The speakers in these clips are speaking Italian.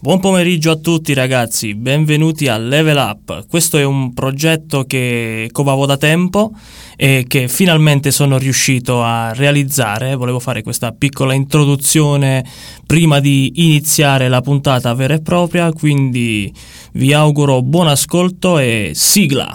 Buon pomeriggio a tutti ragazzi, benvenuti a Level Up. Questo è un progetto che covavo da tempo e che finalmente sono riuscito a realizzare. Volevo fare questa piccola introduzione prima di iniziare la puntata vera e propria, quindi vi auguro buon ascolto e sigla.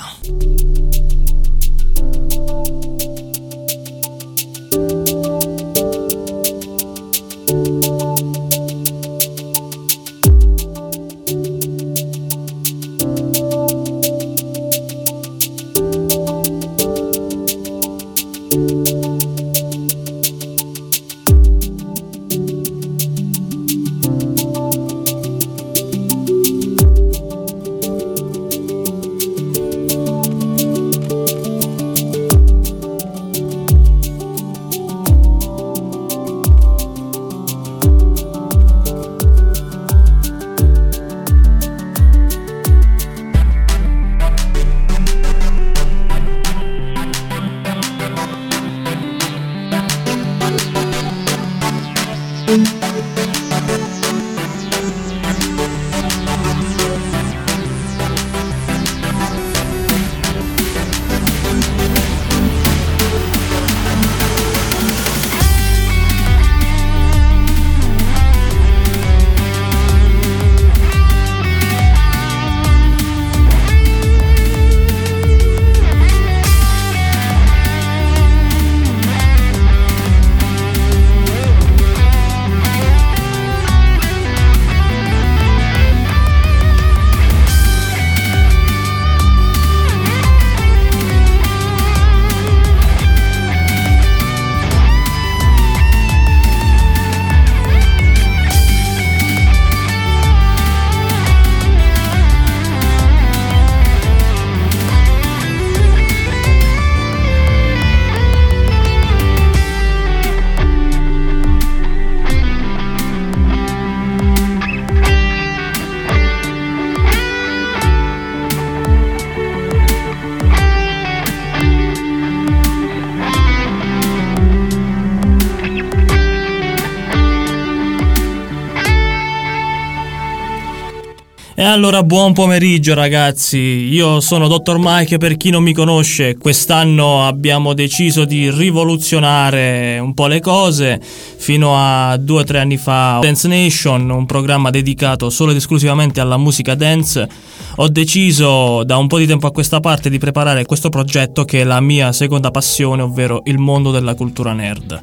Allora buon pomeriggio ragazzi, io sono Dr. Mike per chi non mi conosce, quest'anno abbiamo deciso di rivoluzionare un po' le cose, fino a due o tre anni fa Dance Nation, un programma dedicato solo ed esclusivamente alla musica dance, ho deciso da un po' di tempo a questa parte di preparare questo progetto che è la mia seconda passione, ovvero il mondo della cultura nerd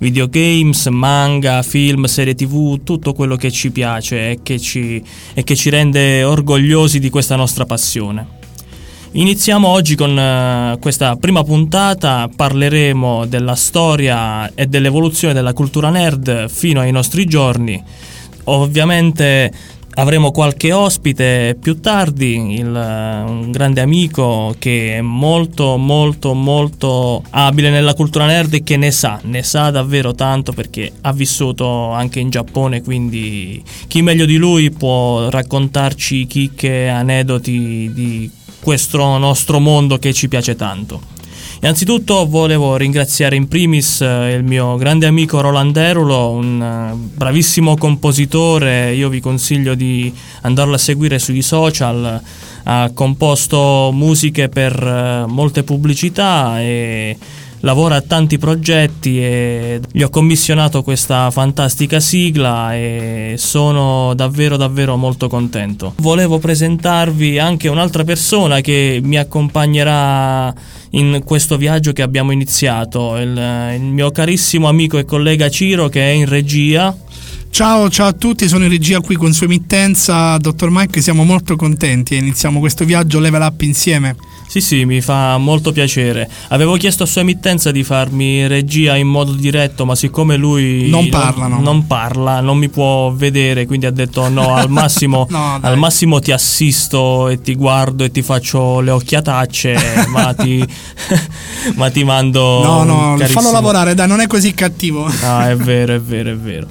videogames, manga, film, serie tv, tutto quello che ci piace e che ci, e che ci rende orgogliosi di questa nostra passione. Iniziamo oggi con uh, questa prima puntata, parleremo della storia e dell'evoluzione della cultura nerd fino ai nostri giorni. Ovviamente Avremo qualche ospite più tardi, il, un grande amico che è molto molto molto abile nella cultura nerd e che ne sa, ne sa davvero tanto perché ha vissuto anche in Giappone, quindi chi meglio di lui può raccontarci chicche, aneddoti di questo nostro mondo che ci piace tanto. Innanzitutto volevo ringraziare in primis eh, il mio grande amico Roland Derulo, un eh, bravissimo compositore, io vi consiglio di andarlo a seguire sui social, ha composto musiche per eh, molte pubblicità e lavora a tanti progetti e gli ho commissionato questa fantastica sigla e sono davvero davvero molto contento. Volevo presentarvi anche un'altra persona che mi accompagnerà in questo viaggio che abbiamo iniziato, il, il mio carissimo amico e collega Ciro che è in regia. Ciao, ciao a tutti, sono in regia qui con sua emittenza, dottor Mike, siamo molto contenti e iniziamo questo viaggio level up insieme. Sì, sì, mi fa molto piacere. Avevo chiesto a sua emittenza di farmi regia in modo diretto, ma siccome lui non, parla, non, non parla, non mi può vedere, quindi ha detto no, al massimo, no, al massimo ti assisto e ti guardo e ti faccio le occhiatacce, ma, ti, ma ti mando... No, no, fallo lavorare, dai, non è così cattivo. Ah, è vero, è vero, è vero.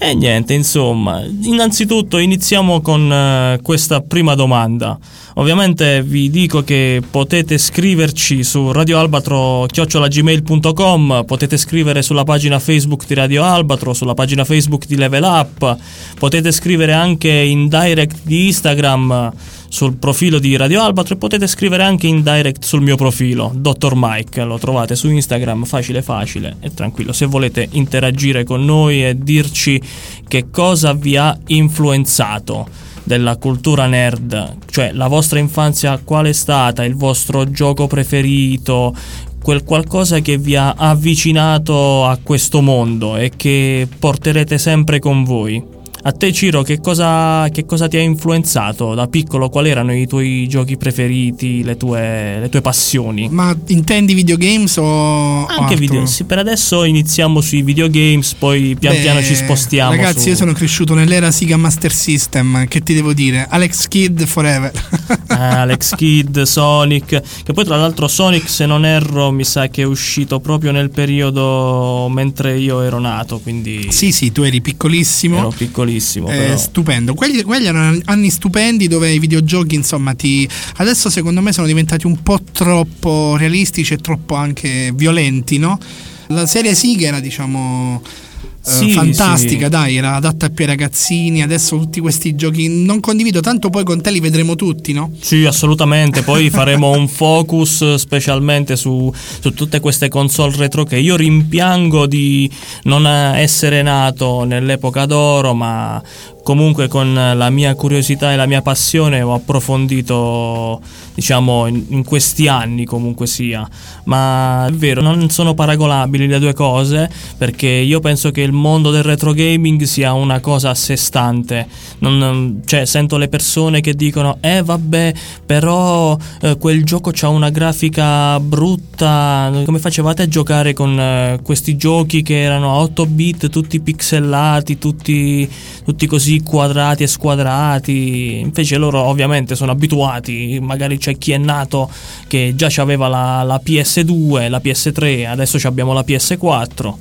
E niente, insomma, innanzitutto iniziamo con uh, questa prima domanda. Ovviamente vi dico che potete scriverci su radioalbatro.gmail.com, potete scrivere sulla pagina Facebook di Radio Albatro, sulla pagina Facebook di Level Up, potete scrivere anche in direct di Instagram sul profilo di Radio Albatro e potete scrivere anche in direct sul mio profilo, Dr. Mike, lo trovate su Instagram, facile facile e tranquillo. Se volete interagire con noi e dirci che cosa vi ha influenzato della cultura nerd, cioè la vostra infanzia qual è stata, il vostro gioco preferito, quel qualcosa che vi ha avvicinato a questo mondo e che porterete sempre con voi. A te Ciro, che cosa, che cosa, ti ha influenzato da piccolo? Quali erano i tuoi giochi preferiti, le tue, le tue passioni? Ma intendi videogames o... Anche videogames, sì, per adesso iniziamo sui videogames, poi pian Beh, piano ci spostiamo. Ragazzi, su... io sono cresciuto nell'era Sega Master System, che ti devo dire? Alex Kidd forever. ah, Alex Kidd, Sonic, che poi tra l'altro Sonic, se non erro, mi sa che è uscito proprio nel periodo mentre io ero nato, quindi... Sì, sì, tu eri piccolissimo. Ero piccolissimo piccolissimo. Eh, stupendo. Quelli, quelli, erano anni stupendi dove i videogiochi, insomma, ti. Adesso secondo me sono diventati un po' troppo realistici e troppo anche violenti, no? La serie Siga era, diciamo sì, fantastica, sì. dai, era adatta più ai ragazzini. Adesso tutti questi giochi non condivido, tanto poi con te li vedremo tutti, no? Sì, assolutamente. Poi faremo un focus specialmente su, su, tutte queste console retro che io rimpiango di non essere nato nell'epoca d'oro, ma comunque con la mia curiosità e la mia passione ho approfondito diciamo in, questi anni comunque sia. Ma è vero non sono paragonabili le due cose perché io penso che il mondo del retro gaming sia una cosa a sé stante. Non, cioè sento le persone che dicono eh vabbè però eh, quel gioco ha una grafica brutta come facevate a giocare con eh, questi giochi che erano a 8 bit tutti pixellati tutti, tutti così quadrati e squadrati. Invece loro ovviamente sono abituati, magari c'è chi è nato che già aveva la, la PS2, la PS3, adesso abbiamo la PS4.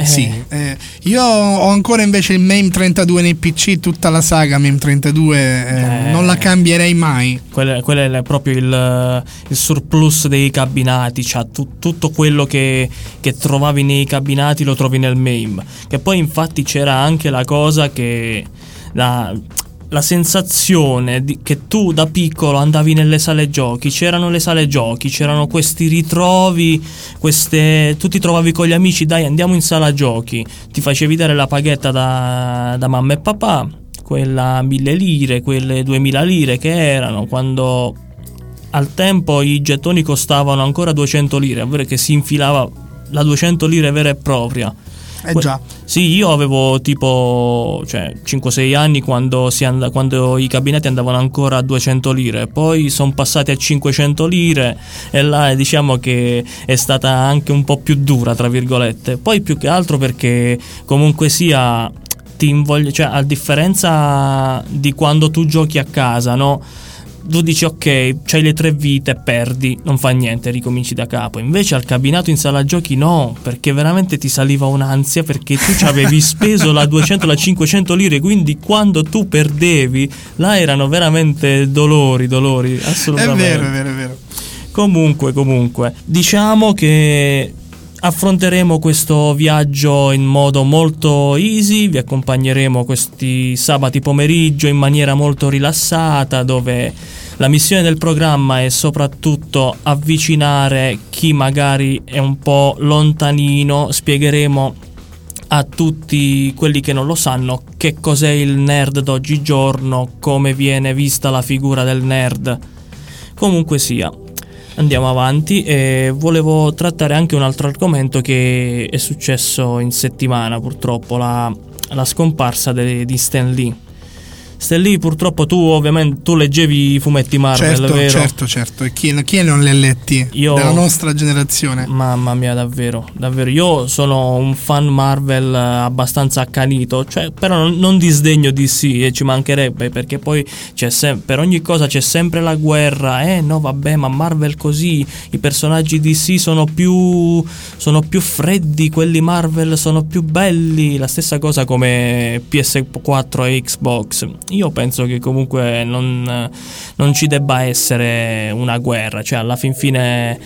Eh. Sì, eh, io ho ancora invece il MAME 32 nei PC, tutta la saga MAME 32, eh, eh, non la cambierei mai. Quello, quello è proprio il, il, surplus dei cabinati, cioè tu, tutto quello che, che, trovavi nei cabinati lo trovi nel MAME. Che poi infatti c'era anche la cosa che la, la sensazione di, che tu da piccolo andavi nelle sale giochi, c'erano le sale giochi, c'erano questi ritrovi, queste, tu ti trovavi con gli amici, dai andiamo in sala giochi, ti facevi dare la paghetta da, da mamma e papà, quella mille lire, quelle duemila lire che erano quando al tempo i gettoni costavano ancora 200 lire, ovvero che si infilava la 200 lire vera e propria eh già. Sì, io avevo tipo cioè, 5-6 anni quando, and- quando, i cabinetti andavano ancora a 200 lire, poi sono passati a 500 lire e là diciamo che è stata anche un po' più dura, tra virgolette. Poi più che altro perché comunque sia ti invoglia, cioè a differenza di quando tu giochi a casa, no? Tu dici ok, c'hai le tre vite, perdi, non fa niente, ricominci da capo. Invece al cabinato in sala giochi no, perché veramente ti saliva un'ansia perché tu ci avevi speso la 200, la 500 lire, quindi quando tu perdevi, là erano veramente dolori, dolori, assolutamente. È vero, è vero, è vero. Comunque, comunque, diciamo che affronteremo questo viaggio in modo molto easy, vi accompagneremo questi sabati pomeriggio in maniera molto rilassata dove la missione del programma è soprattutto avvicinare chi magari è un po' lontanino, spiegheremo a tutti quelli che non lo sanno che cos'è il nerd d'oggigiorno, come viene vista la figura del nerd. Comunque sia, andiamo avanti e volevo trattare anche un altro argomento che è successo in settimana purtroppo, la, la scomparsa de, di Stan Lee. Stan Lee purtroppo tu ovviamente tu leggevi i fumetti Marvel, certo, vero? Certo, certo, e chi, chi non li ha letti? Io, della nostra generazione. Mamma mia, davvero, davvero. Io sono un fan Marvel abbastanza accanito, cioè, però non, non disdegno DC e ci mancherebbe perché poi sem- per ogni cosa c'è sempre la guerra. Eh no, vabbè, ma Marvel così, i personaggi DC sono più, sono più freddi, quelli Marvel sono più belli. La stessa cosa come PS4 e Xbox. Io penso che comunque non, non ci debba essere una guerra, cioè alla fin fine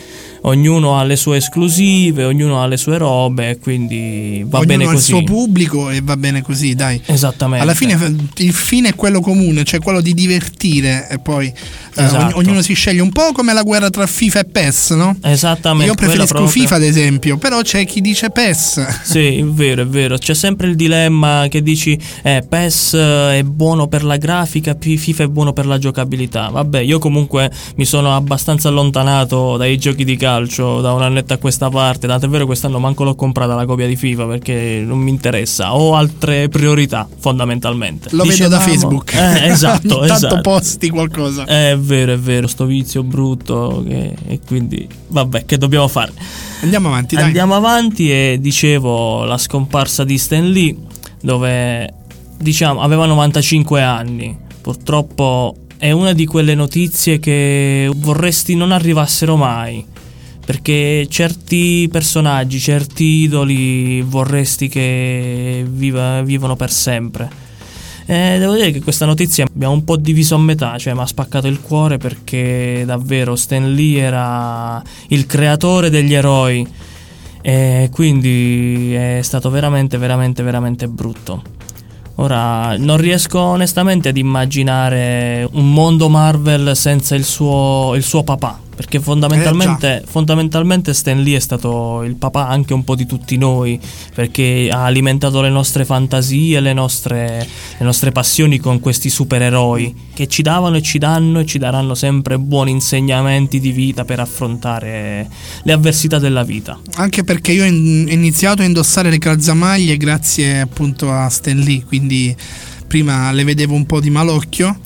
ognuno ha le sue esclusive, ognuno ha le sue robe, quindi va ognuno bene così. ha il suo pubblico e va bene così, dai. Esattamente. Alla fine il fine è quello comune, cioè quello di divertire e poi esatto. eh, ognuno si sceglie un po' come la guerra tra FIFA e PES, no? Esattamente. Io preferisco FIFA ad esempio, però c'è chi dice PES. Sì, è vero, è vero. C'è sempre il dilemma che dici eh, PES è buono per la grafica, FIFA è buono per la giocabilità. Vabbè, io comunque mi sono abbastanza allontanato dai giochi di calcio da un annetto a questa parte, tant'è vero quest'anno manco l'ho comprata la copia di FIFA perché non mi interessa, ho altre priorità fondamentalmente. Lo Dicevamo, vedo da Facebook. Eh, esatto, esatto. Tanto posti qualcosa. È vero, è vero, sto vizio brutto che, e quindi vabbè, che dobbiamo fare? Andiamo avanti, dai. Andiamo avanti e dicevo la scomparsa di Stan Lee dove diciamo aveva 95 anni. Purtroppo è una di quelle notizie che vorresti non arrivassero mai perché certi personaggi, certi idoli vorresti che viva, vivano per sempre. E devo dire che questa notizia mi ha un po' diviso a metà, cioè mi ha spaccato il cuore perché davvero Stan Lee era il creatore degli eroi e quindi è stato veramente, veramente, veramente brutto. Ora non riesco onestamente ad immaginare un mondo Marvel senza il suo, il suo papà, perché fondamentalmente, eh, fondamentalmente Stan Lee è stato il papà anche un po' di tutti noi, perché ha alimentato le nostre fantasie, le nostre, le nostre passioni con questi supereroi che ci davano e ci danno e ci daranno sempre buoni insegnamenti di vita per affrontare le avversità della vita. Anche perché io ho iniziato a indossare le calzamaglie grazie appunto a Stan Lee, quindi prima le vedevo un po' di malocchio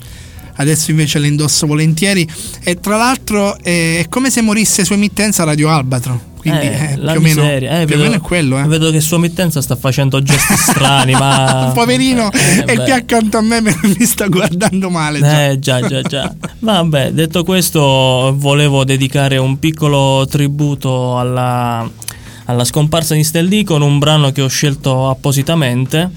adesso invece le indosso volentieri. E tra l'altro è, come se morisse su emittenza Radio Albatro. Quindi eh, eh, più, o meno, eh, più o meno è quello eh. vedo che su emittenza sta facendo gesti strani ma poverino eh, e qui accanto a me mi sta guardando male già. eh già. già già vabbè detto questo volevo dedicare un piccolo tributo alla, alla scomparsa di Stelli con un brano che ho scelto appositamente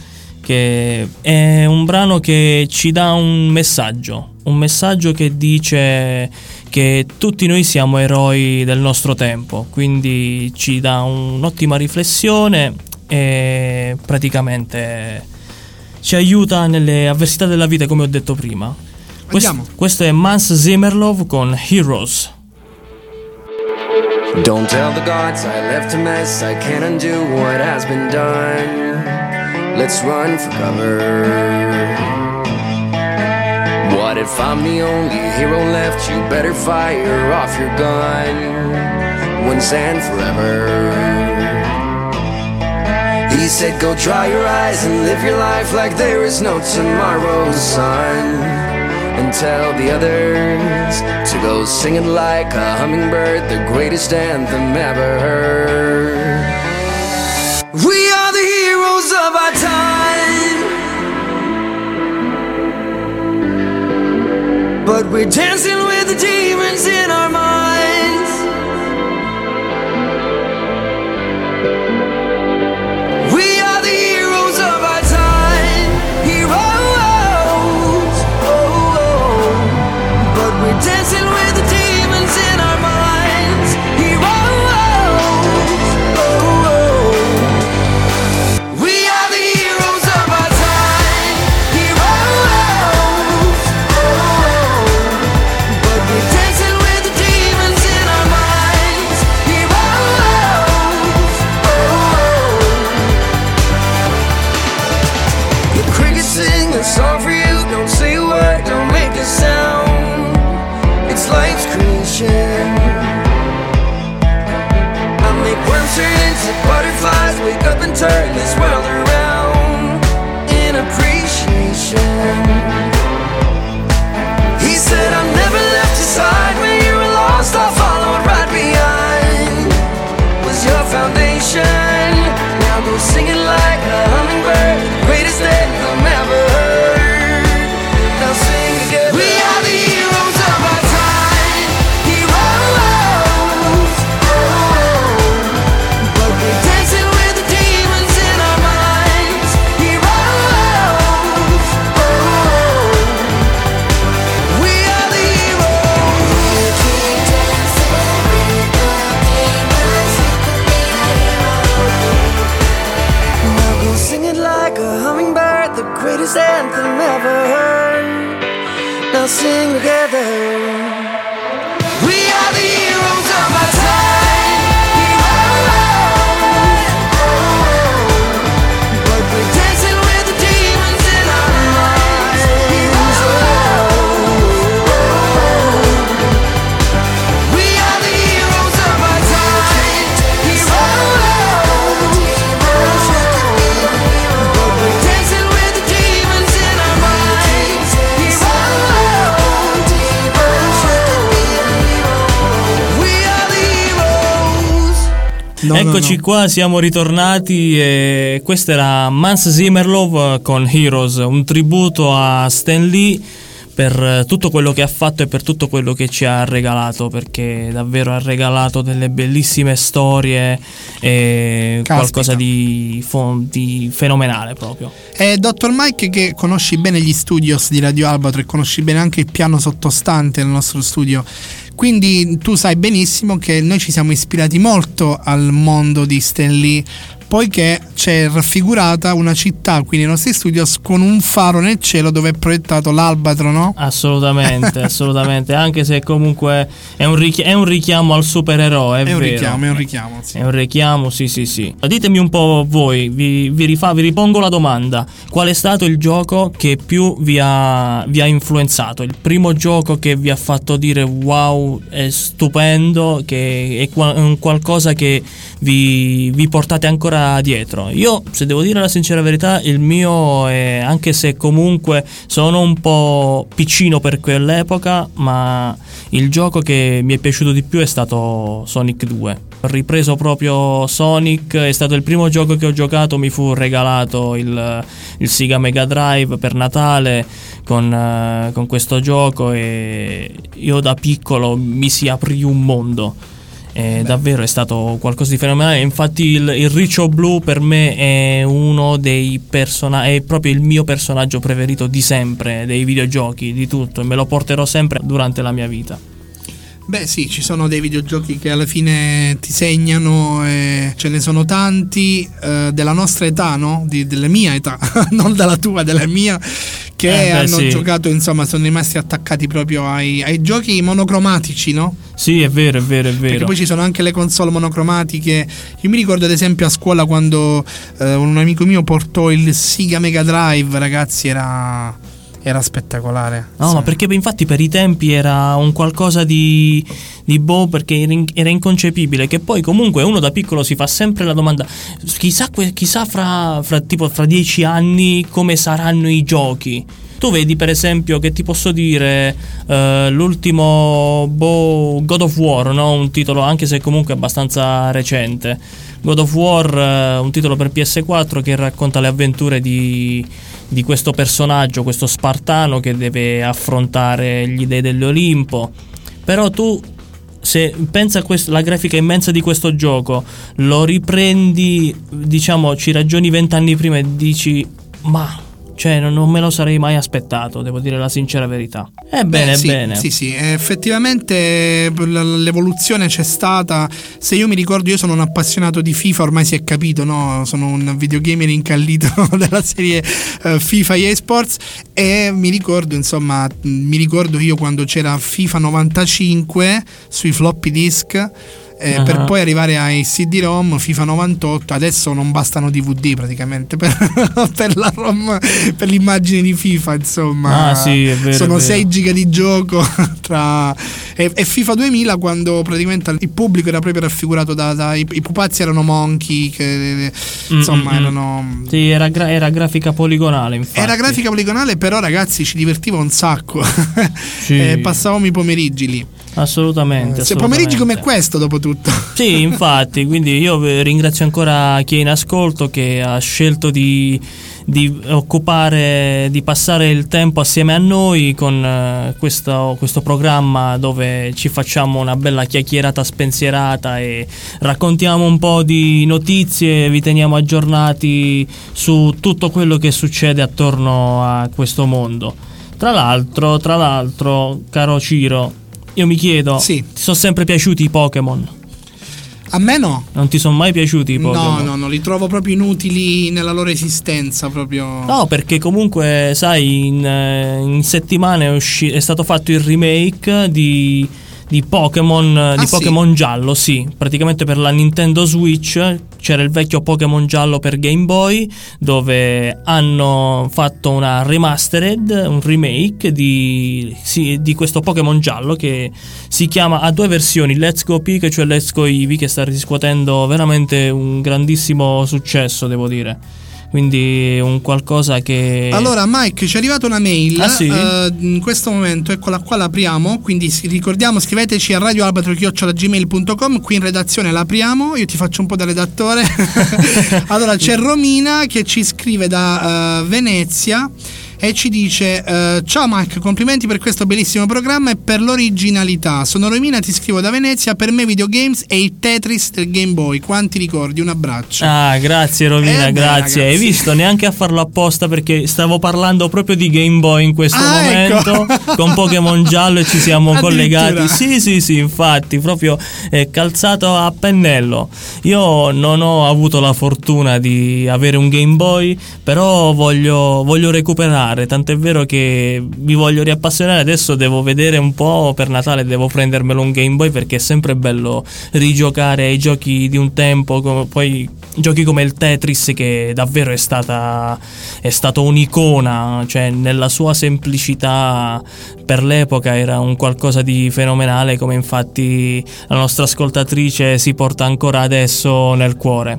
che è un brano che ci dà un messaggio un messaggio che dice che tutti noi siamo eroi del nostro tempo, quindi ci dà un'ottima riflessione e praticamente ci aiuta nelle avversità della vita, come ho detto prima. Questo, questo è Mans Zimmerlov con Heroes. Don't tell the gods I left a mess, I can't undo what has been done. Let's run for cover. What if I'm the only hero left? You better fire off your gun once and forever. He said, Go dry your eyes and live your life like there is no tomorrow, son. And tell the others to go singing like a hummingbird, the greatest anthem ever heard. But we're dancing with the demons in our minds. this world sing together. No, no, Eccoci no. qua, siamo ritornati e questo era Mans Zimmerlov con Heroes, un tributo a Stan Lee per tutto quello che ha fatto e per tutto quello che ci ha regalato, perché davvero ha regalato delle bellissime storie e Caspita. qualcosa di, di fenomenale proprio. È Dr. Mike che conosci bene gli studios di Radio Albatro e conosci bene anche il piano sottostante del nostro studio. Quindi tu sai benissimo che noi ci siamo ispirati molto al mondo di Stan Lee, poiché c'è raffigurata una città qui nei nostri studios con un faro nel cielo dove è proiettato l'albatro, no? Assolutamente, assolutamente, anche se comunque è un, richi- è un richiamo al supereroe, è, È un vero. richiamo, è un richiamo. sì. È un richiamo, sì, sì, sì. Ditemi un po' voi, vi, vi, rifa- vi ripongo la domanda: qual è stato il gioco che più vi ha, vi ha influenzato? Il primo gioco che vi ha fatto dire wow, è stupendo, che è un qualcosa che vi, vi portate ancora dietro? Io, se devo dire la sincera verità, il mio è, anche se comunque sono un po' piccino per quell'epoca, ma il gioco che mi è piaciuto di più è stato Sonic 2. Ho ripreso proprio Sonic, è stato il primo gioco che ho giocato, mi fu regalato il, il Sega Mega Drive per Natale con, eh, con questo gioco e io da piccolo mi si aprì un mondo. E davvero è stato qualcosa di fenomenale. Infatti, il, il Riccio Blu per me è uno dei personaggi, è proprio il mio personaggio preferito di sempre, dei videogiochi, di tutto, e me lo porterò sempre durante la mia vita. Beh sì, ci sono dei videogiochi che alla fine ti segnano, e ce ne sono tanti eh, della nostra età, no? Di- della mia età, non della tua, della mia, che Eh, beh, hanno sì. giocato, insomma, sono rimasti attaccati proprio ai, ai giochi monocromatici, no? Sì, è vero, è vero, è Perché vero. poi ci sono anche le console monocromatiche. Io mi ricordo ad esempio a scuola quando eh, un amico mio portò il Sega Mega Drive, ragazzi, era, era spettacolare. No, Sì. ma perché infatti per i tempi era un qualcosa di, di boh, perché era, in- era inconcepibile. Che poi comunque uno da piccolo si fa sempre la domanda: chissà, chissà fra, fra, tipo, fra dieci anni come saranno i giochi. Tu vedi, per esempio, che ti posso dire eh, l'ultimo boh, God of War, no? un titolo anche se comunque abbastanza recente. God of War, eh, un titolo per PS4 che racconta le avventure di, di questo personaggio, questo spartano che deve affrontare gli dei dell'Olimpo. Però tu, se pensa a questo- la grafica immensa di questo gioco, lo riprendi, diciamo, ci ragioni vent'anni prima e dici, ma... Cioè, non, me lo sarei mai aspettato, devo dire la sincera verità. Ebbene, Beh, sì, bene. Sì, sì, eh, effettivamente l- l'evoluzione c'è stata. Se io mi ricordo, io sono un appassionato di FIFA, ormai si è capito, no? Sono un videogamer incallito della serie eh, FIFA EA Sports e mi ricordo, insomma, mi ricordo io quando c'era FIFA 95 sui floppy disk. Eh, Ah. Per poi arrivare ai CD-ROM, FIFA 98, adesso non bastano DVD praticamente per, per la ROM, per l'immagine di FIFA, insomma. Ah, sì, vero, Sono è vero. 6 giga di gioco tra e, e FIFA 2000 quando praticamente il pubblico era proprio raffigurato da, da- i, i pupazzi erano monkey che insomma Mm, mm, mm. erano Sì, era, gra- era grafica poligonale, infatti. era grafica poligonale però ragazzi ci divertiva un sacco Sì. Eh, passavamo i pomeriggi lì Assolutamente. se pomeriggi come questo dopo tutto Sì, infatti, quindi io eh, ringrazio ancora chi è in ascolto che ha scelto di, di occupare, di passare il tempo assieme a noi con eh, questo, questo programma dove ci facciamo una bella chiacchierata spensierata e raccontiamo un po' di notizie, vi teniamo aggiornati su tutto quello che succede attorno a questo mondo. Tra l'altro, tra l'altro, caro Ciro, io mi chiedo, Sì. ti sono sempre piaciuti i Pokémon? A me no. Non ti sono mai piaciuti i No, Pokémon? no, no, li trovo proprio inutili nella loro esistenza, proprio. No, perché comunque, sai, in, eh, in settimana è, usci- è stato fatto il remake di, di Pokémon di Ah, sì? Pokémon giallo, sì. Praticamente per la Nintendo Switch c'era il vecchio Pokémon giallo per Game Boy, dove hanno fatto una remastered, un remake di, sì, di questo Pokémon giallo che si chiama, ha due versioni, Let's Go Pikachu e Let's Go Eevee, che sta riscuotendo veramente un grandissimo successo, devo dire. Quindi un qualcosa che... Allora, Mike, ci è arrivata una mail. Ah, sì? eh, in questo momento, eccola qua, l'apriamo. Quindi ricordiamo, scriveteci a radioalbatro.gmail.com. Qui in redazione l'apriamo. Io ti faccio un po' da redattore. allora, c'è Romina che ci scrive da eh, Venezia. E ci dice: eh, Ciao Mike, complimenti per questo bellissimo programma e per l'originalità. Sono Romina, ti scrivo da Venezia. Per me, videogames e il Tetris del Game Boy. Quanti ricordi? Un abbraccio. Ah, grazie Rovina, Eh beh, grazie. Hai ragazzi. visto neanche a farlo apposta perché stavo parlando proprio di Game Boy in questo Ah, momento ecco. con Pokémon giallo e ci siamo collegati. Sì, sì, sì, infatti, proprio eh, calzato a pennello. Io non ho avuto la fortuna di avere un Game Boy, però voglio, voglio recuperare. Tant'è vero che mi voglio riappassionare. Adesso devo vedere un po' per Natale, devo prendermelo un Game Boy perché è sempre bello rigiocare ai giochi di un tempo. poi giochi come il Tetris, che davvero è stata è stato un'icona, cioè nella sua semplicità per l'epoca era un qualcosa di fenomenale, come infatti la nostra ascoltatrice si porta ancora adesso nel cuore.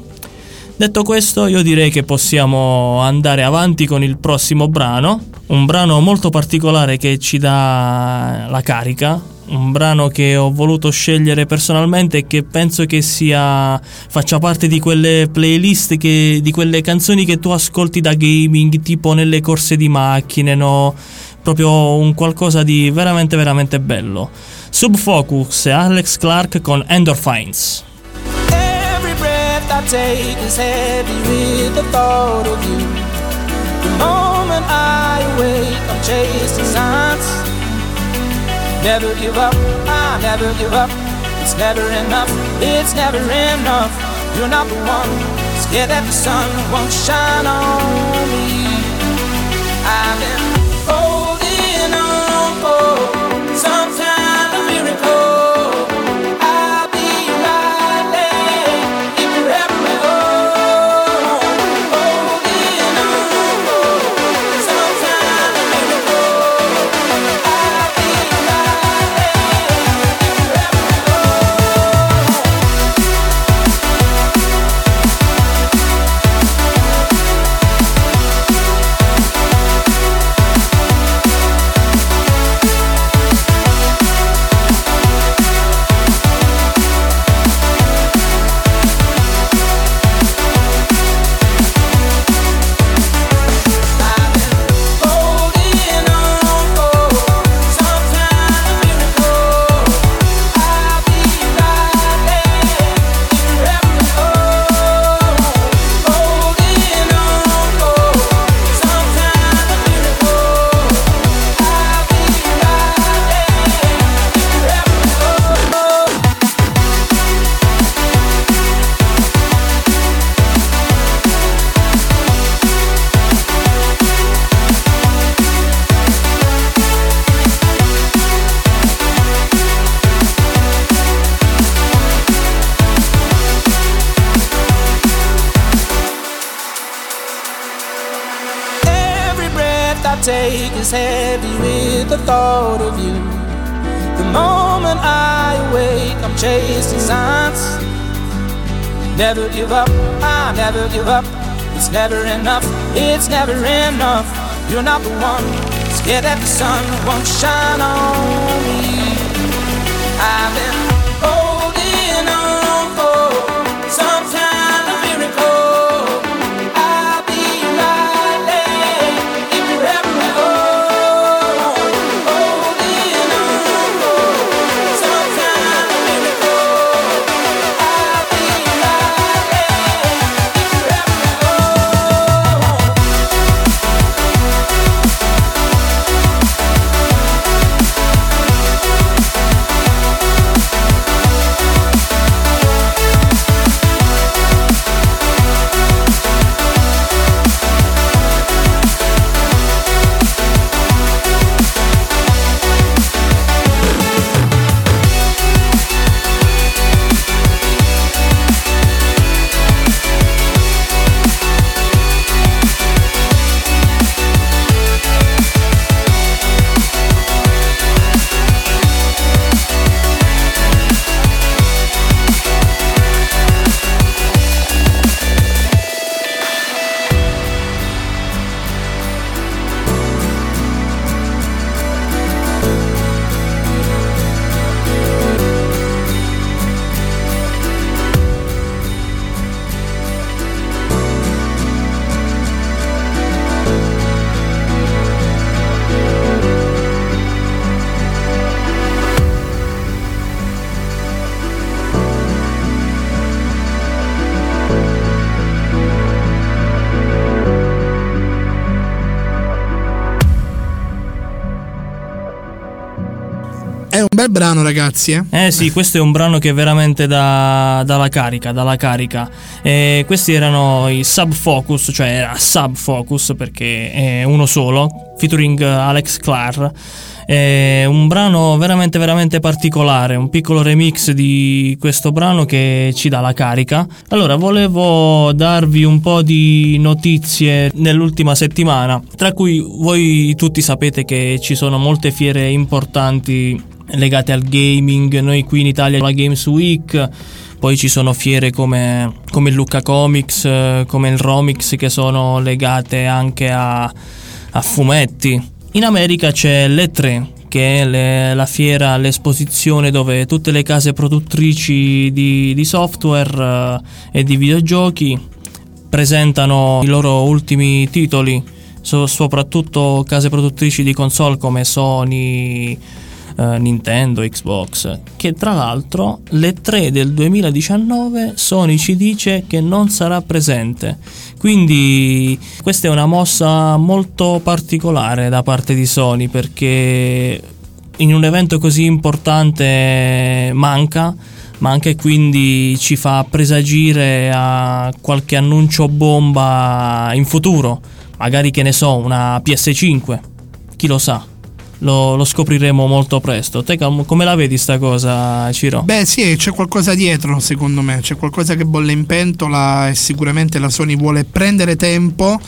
Detto questo, io direi che possiamo andare avanti con il prossimo brano, un brano molto particolare che ci dà la carica, un brano che ho voluto scegliere personalmente e che penso che sia faccia parte di quelle playlist che, di quelle canzoni che tu ascolti da gaming, tipo nelle corse di macchine, no? Proprio un qualcosa di veramente veramente bello. Subfocus e Alex Clark con Endorphins. Take is heavy with the thought of you. The moment I awake, I'm chasing signs. Never give up, I never give up. It's never enough, it's never enough. You're not the one, scared that the sun won't shine on me. I've been never enough. You're not the one, scared that the sun won't shine on me. I've been ragazzi. Eh? Eh sì, questo è un brano che è veramente da, dalla carica, dalla carica. E questi erano i Sub Focus, cioè era Sub Focus perché è uno solo, featuring Alex Clark. È un brano veramente veramente particolare, un piccolo remix di questo brano che ci dà la carica. Allora, volevo darvi un po' di notizie nell'ultima settimana, tra cui voi tutti sapete che ci sono molte fiere importanti legate al gaming, noi qui in Italia la Games Week, poi ci sono fiere come, come il Lucca Comics, come il Romix che sono legate anche a, a fumetti. In America c'è l'E3, che è le- la fiera, l'esposizione dove tutte le case produttrici di, di software eh, e di videogiochi presentano i loro ultimi titoli, so- soprattutto case produttrici di console come Sony, eh, Nintendo, Xbox, che tra l'altro le 3 del 2019 Sony ci dice che non sarà presente. Quindi questa è una mossa molto particolare da parte di Sony perché in un evento così importante manca, manca e quindi ci fa presagire a qualche annuncio bomba in futuro, magari che ne so, una PS5, chi lo sa. Lo, lo scopriremo molto presto. Te com- come la vedi sta cosa, Ciro? Beh, sì, c'è qualcosa dietro, secondo me. C'è qualcosa che bolle in pentola e sicuramente la Sony vuole prendere tempo.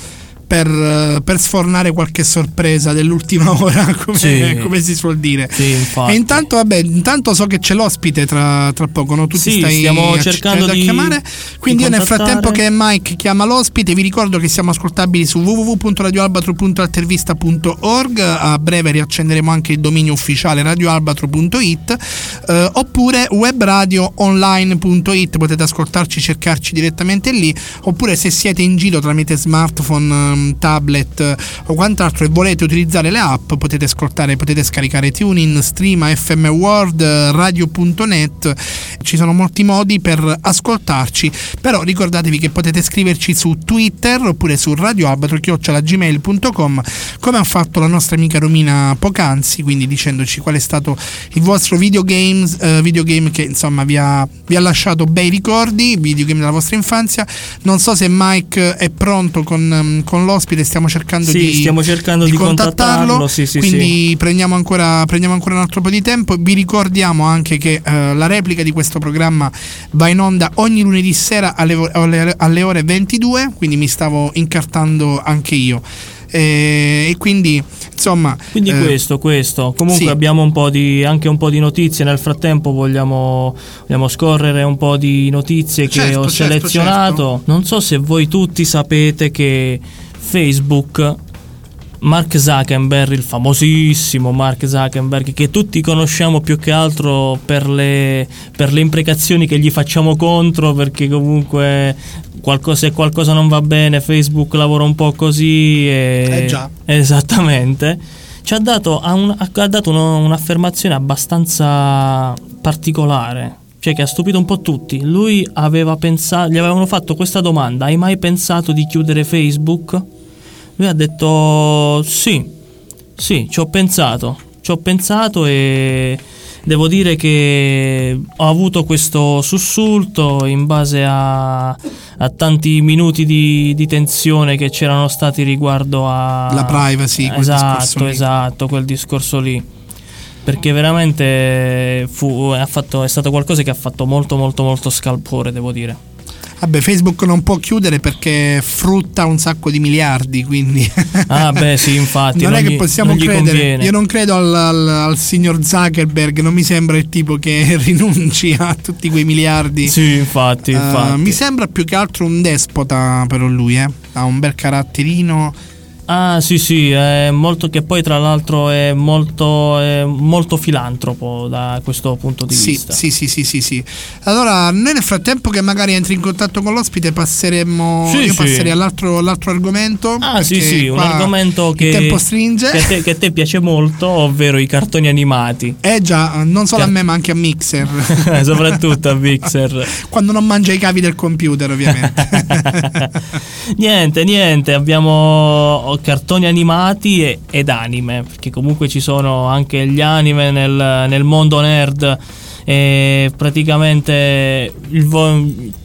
Per, per sfornare qualche sorpresa dell'ultima ora, come, Sì. come si suol dire. Sì. E intanto, vabbè, intanto so che c'è l'ospite tra, tra poco, no? Tu ti Sì, stai stiamo cercando di- chiamare. Quindi di io nel frattempo che Mike chiama l'ospite, vi ricordo che siamo ascoltabili su www.radioalbatro.altervista.org. A breve riaccenderemo anche il dominio ufficiale radioalbatro.it eh, oppure webradioonline.it. Potete ascoltarci, cercarci direttamente lì. Oppure se siete in giro tramite smartphone, ehm, tablet o quant'altro e volete utilizzare le app, potete ascoltare, potete scaricare TuneIn, Streama, FM World, radio.net. Ci sono molti modi per ascoltarci, però ricordatevi che potete scriverci su Twitter oppure su radioalbatro.gmail.com come ha fatto la nostra amica Romina poc'anzi, quindi dicendoci qual è stato il vostro videogames, eh, videogame che insomma vi ha, vi ha lasciato bei ricordi, videogame della vostra infanzia. Non so se Mike è pronto con, ehm, con l'ospite, stiamo cercando Sì, di, stiamo cercando di contattarlo, sì, sì, quindi Prendiamo, ancora, prendiamo ancora un altro po' di tempo. Vi ricordiamo anche che eh, la replica di questo programma va in onda ogni lunedì sera alle, alle- alle ore 22, quindi mi stavo incartando anche io. E, e quindi insomma Quindi eh, questo, questo. Comunque sì. abbiamo un po' di, anche un po' di notizie. Nel frattempo vogliamo, vogliamo scorrere un po' di notizie che Certo, ho certo, selezionato. certo. Non so se voi tutti sapete che Facebook, Mark Zuckerberg, il famosissimo Mark Zuckerberg, che tutti conosciamo più che altro per le, per le imprecazioni che gli facciamo contro, perché comunque qualcosa, se qualcosa non va bene Facebook lavora un po' così. E, Eh già. Esattamente. Ci ha dato, ha un- ha dato uno- un'affermazione abbastanza particolare, cioè che ha stupito un po' tutti. Lui aveva pensato, gli avevano fatto questa domanda: Hai mai pensato di chiudere Facebook? Lui ha detto sì, sì, ci ho pensato, ci ho pensato e devo dire che ho avuto questo sussulto in base a, a tanti minuti di, di tensione che c'erano stati riguardo a... La privacy, quel Esatto, esatto, quel discorso lì. Perché veramente fu, ha fatto- è stato qualcosa che ha fatto molto molto molto scalpore, devo dire. Vabbè, Facebook non può chiudere perché frutta un sacco di miliardi, quindi Ah beh sì, infatti. non, è che gli- possiamo non gli credere. conviene. Io non credo al, al- al signor Zuckerberg, non mi sembra il tipo che rinunci a tutti quei miliardi. Sì, infatti, Eh, infatti. mi sembra più che altro un despota però lui, eh. ha un bel caratterino. Ah sì sì, è molto che poi tra l'altro è molto, è molto filantropo da questo punto di Sì, vista. sì, sì, sì, sì, sì. Allora, noi nel frattempo che magari entri in contatto con l'ospite passeremo Sì, io sì. passerei all'altro, all'altro argomento. Ah sì sì, un argomento che, tempo stringe. che, a te, che a te piace molto, ovvero i cartoni animati. Eh già, non solo a Cer- me ma anche a Mixer. Soprattutto a Mixer. Quando non mangia i cavi del computer, ovviamente. niente, niente, abbiamo cartoni animati e- ed anime, perché comunque ci sono anche gli anime nel, nel mondo nerd. E praticamente il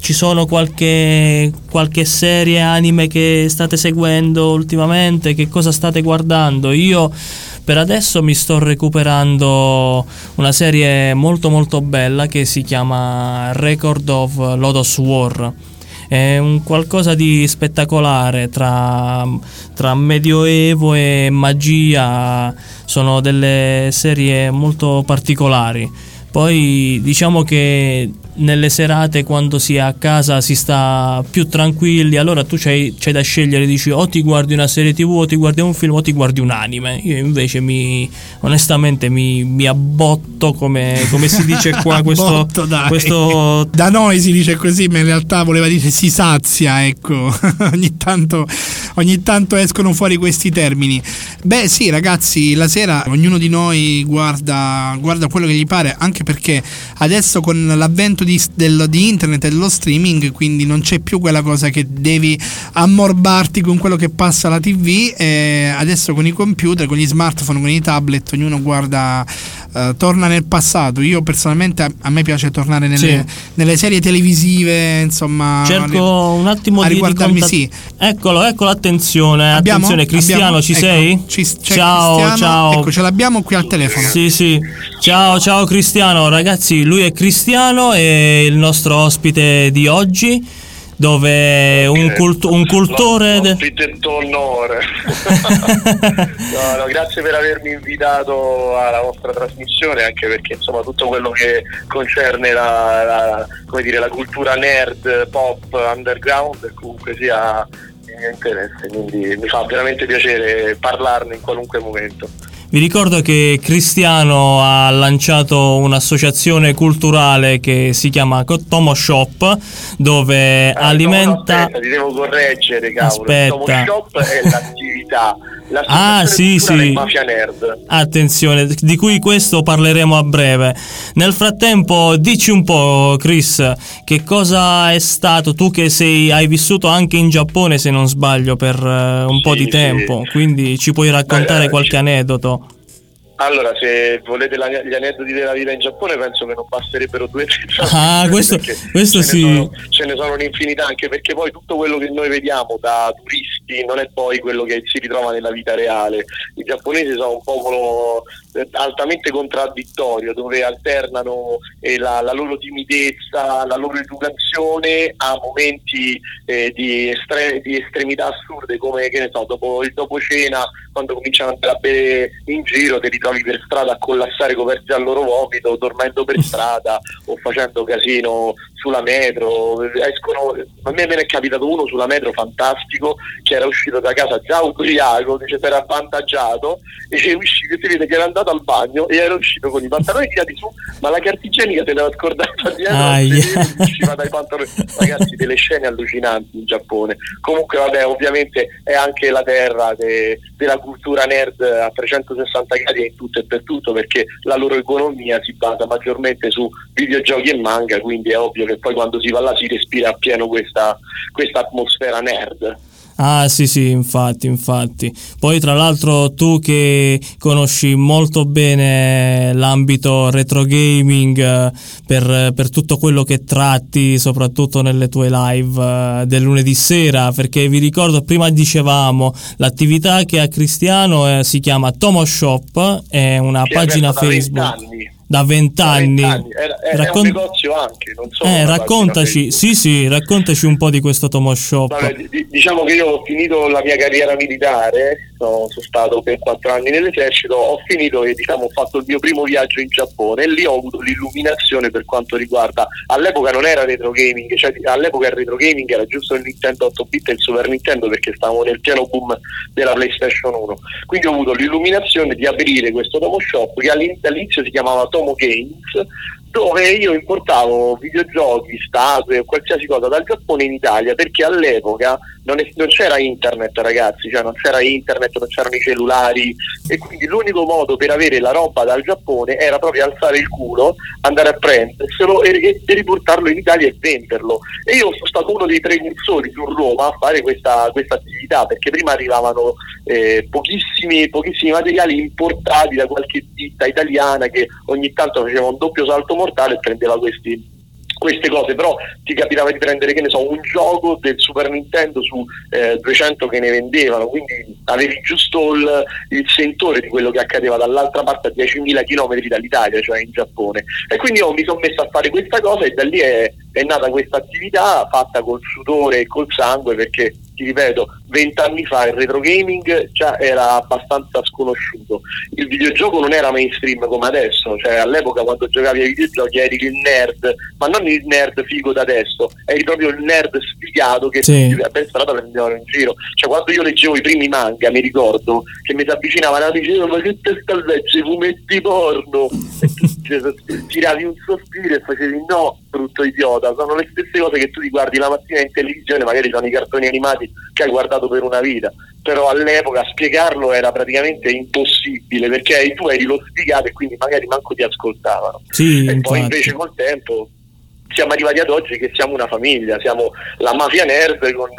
ci sono qualche, qualche serie anime che state seguendo ultimamente, che cosa state guardando? Io per adesso mi sto recuperando una serie molto molto bella che si chiama Record of Lodos War. È un qualcosa di spettacolare tra, tra medioevo e magia, sono delle serie molto particolari. Poi diciamo che nelle serate quando si è a casa si sta più tranquilli, allora tu c'hai, c'hai da scegliere, dici o ti guardi una serie tv o ti guardi un film o ti guardi un anime. Io invece mi onestamente mi, mi abbotto come, come si dice qua questo, Abbotto, dai. questo Da noi si dice così, ma in realtà voleva dire si sazia, ecco. ogni, tanto, ogni tanto escono fuori questi termini. Beh, sì, ragazzi, la sera ognuno di noi guarda, guarda quello che gli pare, anche perché adesso con l'avvento di, del- di internet e dello streaming, quindi non c'è più quella cosa che devi ammorbarti con quello che passa alla TV. E adesso con i computer, con gli smartphone, con i tablet, ognuno guarda. eh, torna nel passato. Io personalmente a, a me piace tornare nelle, Sì. nelle serie televisive, insomma. cerco un attimo a di, di riguardarmi, contat- sì. Eccolo, eccolo, attenzione, Abbiamo? attenzione Cristiano, Abbiamo? ci Ecco, sei? ci- ciao, Cristiano. ciao. Ecco, ce l'abbiamo qui al telefono. Sì, sì. Ciao, ciao Cristiano. Ragazzi, lui è Cristiano, è il nostro ospite di oggi, dove un, cult- un cultore... de- L'ho detto onore. no, no, grazie per avermi invitato alla vostra trasmissione, anche perché insomma tutto quello che concerne la, la- come dire, la cultura nerd, pop, underground, comunque sia interesse, quindi mi fa veramente piacere parlarne in qualunque momento. Vi ricordo che Cristiano ha lanciato un'associazione culturale che si chiama Tomo Shop, dove Eh, alimenta... no, aspetta, ti devo correggere, cavolo. Aspetta. Il Tomo Shop è l'attività. Ah, sì, sì. Mafia Nerd. Attenzione, di cui questo parleremo a breve. Nel frattempo, dici un po', Chris, che cosa è stato tu che sei, hai vissuto anche in Giappone, se non sbaglio, per eh, un po' Sì, di sì. tempo, quindi ci puoi raccontare Eh, qualche aneddoto. Allora, se volete la- gli aneddoti della vita in Giappone, penso che non basterebbero due o tre Ah, questo- questo ce ne sì. sono- ce ne sono un'infinità, anche perché poi tutto quello che noi vediamo da turisti non è poi quello che si ritrova nella vita reale. I giapponesi sono un popolo eh, altamente contraddittorio, dove alternano eh, la, la loro timidezza, la loro educazione a momenti eh, di, estre- di estremità assurde, come che ne so, dopo il dopo cena, quando cominciano a bere in giro, ti ritrovi per strada a collassare coperti dal loro vomito, dormendo per strada o facendo casino sulla metro. Escono, a me me ne è capitato uno sulla metro fantastico che era uscito da casa già ubriaco, dice si era avvantaggiato e uscito, si vede che era andato al bagno e era uscito con i pantaloni tirati su, ma la carta igienica te l'aveva scordata dietro, Aia. e usciva dai pantaloni. Ragazzi, delle scene allucinanti in Giappone. Comunque, vabbè, ovviamente è anche la terra de- della cultura nerd a 360 gradi in tutto e per tutto, perché la loro economia si basa maggiormente su videogiochi e manga, quindi è ovvio che poi quando si va là si respira appieno questa, questa atmosfera nerd. Ah sì sì, infatti, infatti. Poi tra l'altro tu che conosci molto bene l'ambito retro gaming eh, per, per tutto quello che tratti, soprattutto nelle tue live eh, del lunedì sera, perché vi ricordo, prima dicevamo, l'attività che ha Cristiano eh, si chiama Tomo Shop, è una Che pagina Facebook 20 anni. Da vent'anni. 20 anni. È, è- è Raccon- un negozio anche, non solo eh, raccontaci, sì sì, raccontaci un po' di questo Tomo Shop. Vabbè, di- diciamo che io ho finito la mia carriera militare, sono stato per quattro anni nell'esercito, ho finito e diciamo, ho fatto il mio primo viaggio in Giappone e lì ho avuto l'illuminazione per quanto riguarda, all'epoca non era retro gaming, cioè all'epoca il retro gaming era giusto il Nintendo 8 bit e il Super Nintendo perché stavamo nel pieno boom della PlayStation 1. Quindi ho avuto l'illuminazione di aprire questo Tomo Shop che all'in- all'inizio si chiamava Tomo Games, dove io importavo videogiochi, statue o qualsiasi cosa dal Giappone in Italia perché all'epoca non, è- non c'era internet ragazzi, cioè non c'era internet, non c'erano i cellulari e quindi l'unico modo per avere la roba dal Giappone era proprio alzare il culo, andare a prenderselo e, e- riportarlo in Italia e venderlo. E io sono stato uno dei precursori su Roma a fare questa, questa attività perché prima arrivavano eh, pochissimi, pochissimi materiali importati da qualche ditta italiana che ogni tanto faceva un doppio salto mortale e prendeva questi queste cose, però ti capitava di prendere, che ne so, un gioco del Super Nintendo su eh, 200 che ne vendevano, quindi avevi giusto il, il sentore di quello che accadeva dall'altra parte a 10.000 km dall'Italia, cioè in Giappone. E quindi io mi sono messo a fare questa cosa e da lì è, è nata questa attività fatta col sudore e col sangue perché ti ripeto, vent'anni fa il retro gaming già era abbastanza sconosciuto. Il videogioco non era mainstream come adesso, cioè all'epoca quando giocavi ai videogiochi eri il nerd, ma non il nerd figo da adesso, eri proprio il nerd sfigato che Sì. per strada prendevano in giro. Cioè quando io leggevo i primi manga, mi ricordo che mi si avvicinavano e dicevano ma che te sta a leggere fumetti porno? E tu cioè, tiravi un sospiro e facevi no, brutto idiota, sono le stesse cose che tu ti guardi la mattina in televisione, magari sono i cartoni animati che hai guardato per una vita, però all'epoca spiegarlo era praticamente impossibile perché tu eri lo sfigato e quindi magari manco ti ascoltavano. Sì, e poi invece col tempo siamo arrivati ad oggi che siamo una famiglia, siamo la Mafia Nerd con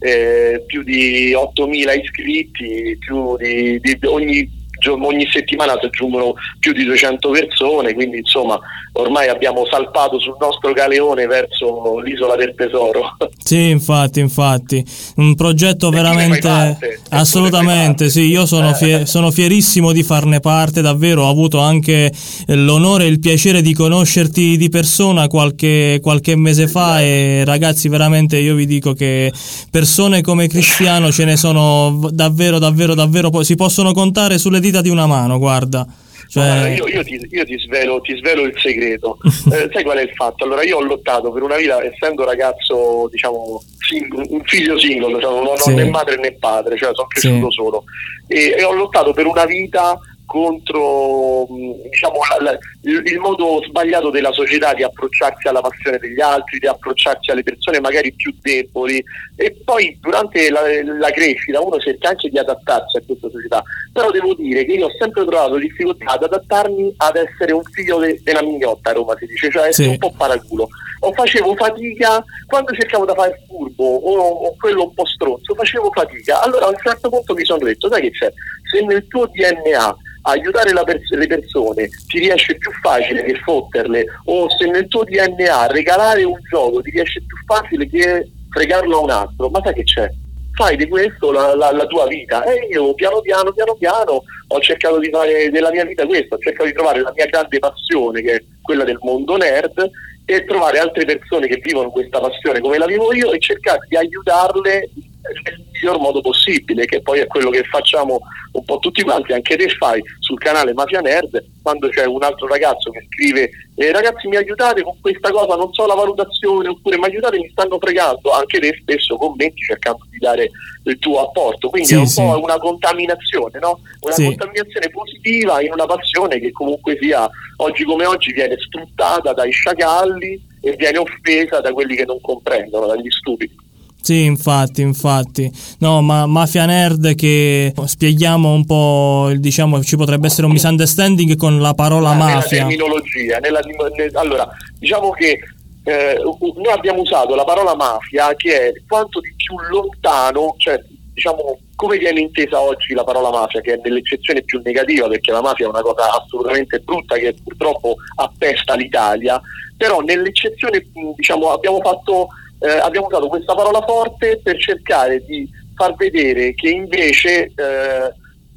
eh, più di 8.000 iscritti, più di, di- ogni, ogni settimana si aggiungono più di 200 persone, quindi insomma ormai abbiamo salpato sul nostro galeone verso l'isola del tesoro. Sì, infatti, infatti, un progetto E veramente parte, assolutamente, sì, io sono, Eh. fie- sono fierissimo di farne parte, davvero, ho avuto anche eh, l'onore e il piacere di conoscerti di persona qualche, qualche mese fa e ragazzi, veramente io vi dico che persone come Cristiano ce ne sono davvero, davvero, davvero, po- si possono contare sulle dita di una mano, guarda. Cioè, io, io ti, io ti svelo, ti svelo il segreto. Eh, sai qual è il fatto? Allora, io ho lottato per una vita, essendo ragazzo, diciamo, sing- un figlio singolo, cioè non ho Sì. né madre né padre, cioè sono cresciuto Sì. solo. E, e ho lottato per una vita contro mh, diciamo, la- la- il, il modo sbagliato della società di approcciarsi alla passione degli altri, di approcciarsi alle persone magari più deboli e poi durante la, la crescita uno cerca anche di adattarsi a questa società, però devo dire che io ho sempre trovato difficoltà ad adattarmi ad essere un figlio de- della mignotta a Roma si dice, cioè essere Sì. un po' paraculo. O facevo fatica quando cercavo di fare il furbo o, o quello un po' stronzo, facevo fatica. Allora a un certo punto mi sono detto, sai che c'è? Se nel tuo DNA aiutare pers- le persone ti riesce più facile che fotterle. O se nel tuo DNA regalare un gioco ti riesce più facile che fregarlo a un altro, ma sai che c'è? Fai di questo la, la- la tua vita. E io piano piano, piano piano ho cercato di fare della mia vita questo, ho cercato di trovare la mia grande passione che è quella del mondo nerd e trovare altre persone che vivono questa passione come la vivo io e cercare di aiutarle nel miglior modo possibile, che poi è quello che facciamo un po' tutti quanti, anche te fai sul canale Mafia Nerd, quando c'è un altro ragazzo che scrive eh, ragazzi mi aiutate con questa cosa, non so la valutazione, oppure mi aiutate, mi stanno fregando, anche te spesso commenti cercando di dare il tuo apporto, quindi Sì, è un sì. po' una contaminazione, no? Una Sì. contaminazione positiva in una passione che comunque sia oggi come oggi viene sfruttata dai sciacalli e viene offesa da quelli che non comprendono, dagli stupidi. Sì, infatti, infatti. No, ma Mafia Nerd che spieghiamo un po', il- diciamo, ci potrebbe essere un misunderstanding con la parola Ah, nella mafia. terminologia. nella- ne- allora, diciamo che eh, noi abbiamo usato la parola mafia che è quanto di più lontano, cioè diciamo come viene intesa oggi la parola mafia, che è nell'eccezione più negativa, perché la mafia è una cosa assolutamente brutta che purtroppo appesta l'Italia, però nell'eccezione diciamo abbiamo fatto eh, abbiamo usato questa parola forte per cercare di far vedere che invece eh,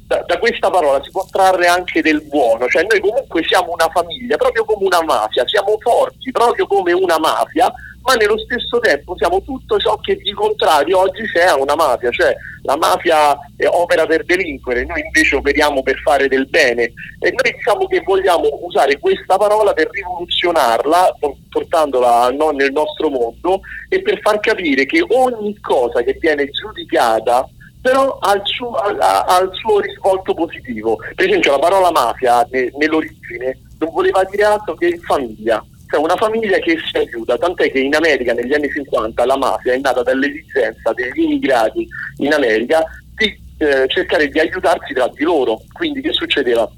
da, da questa parola si può trarre anche del buono, cioè noi comunque siamo una famiglia, proprio come una mafia, siamo forti proprio come una mafia, ma nello stesso tempo siamo tutto ciò che di contrario oggi c'è a una mafia, cioè la mafia opera per delinquere, noi invece operiamo per fare del bene. E noi diciamo che vogliamo usare questa parola per rivoluzionarla, por- portandola no, nel nostro mondo e per far capire che ogni cosa che viene giudicata però ha il suo, ha- ha suo risvolto positivo. Per esempio la parola mafia ne- nell'origine non voleva dire altro che famiglia, cioè una famiglia che si aiuta, tant'è che in America negli anni 50 la mafia è nata dall'esigenza degli immigrati in America di eh, cercare di aiutarsi tra di loro. Quindi che succedeva?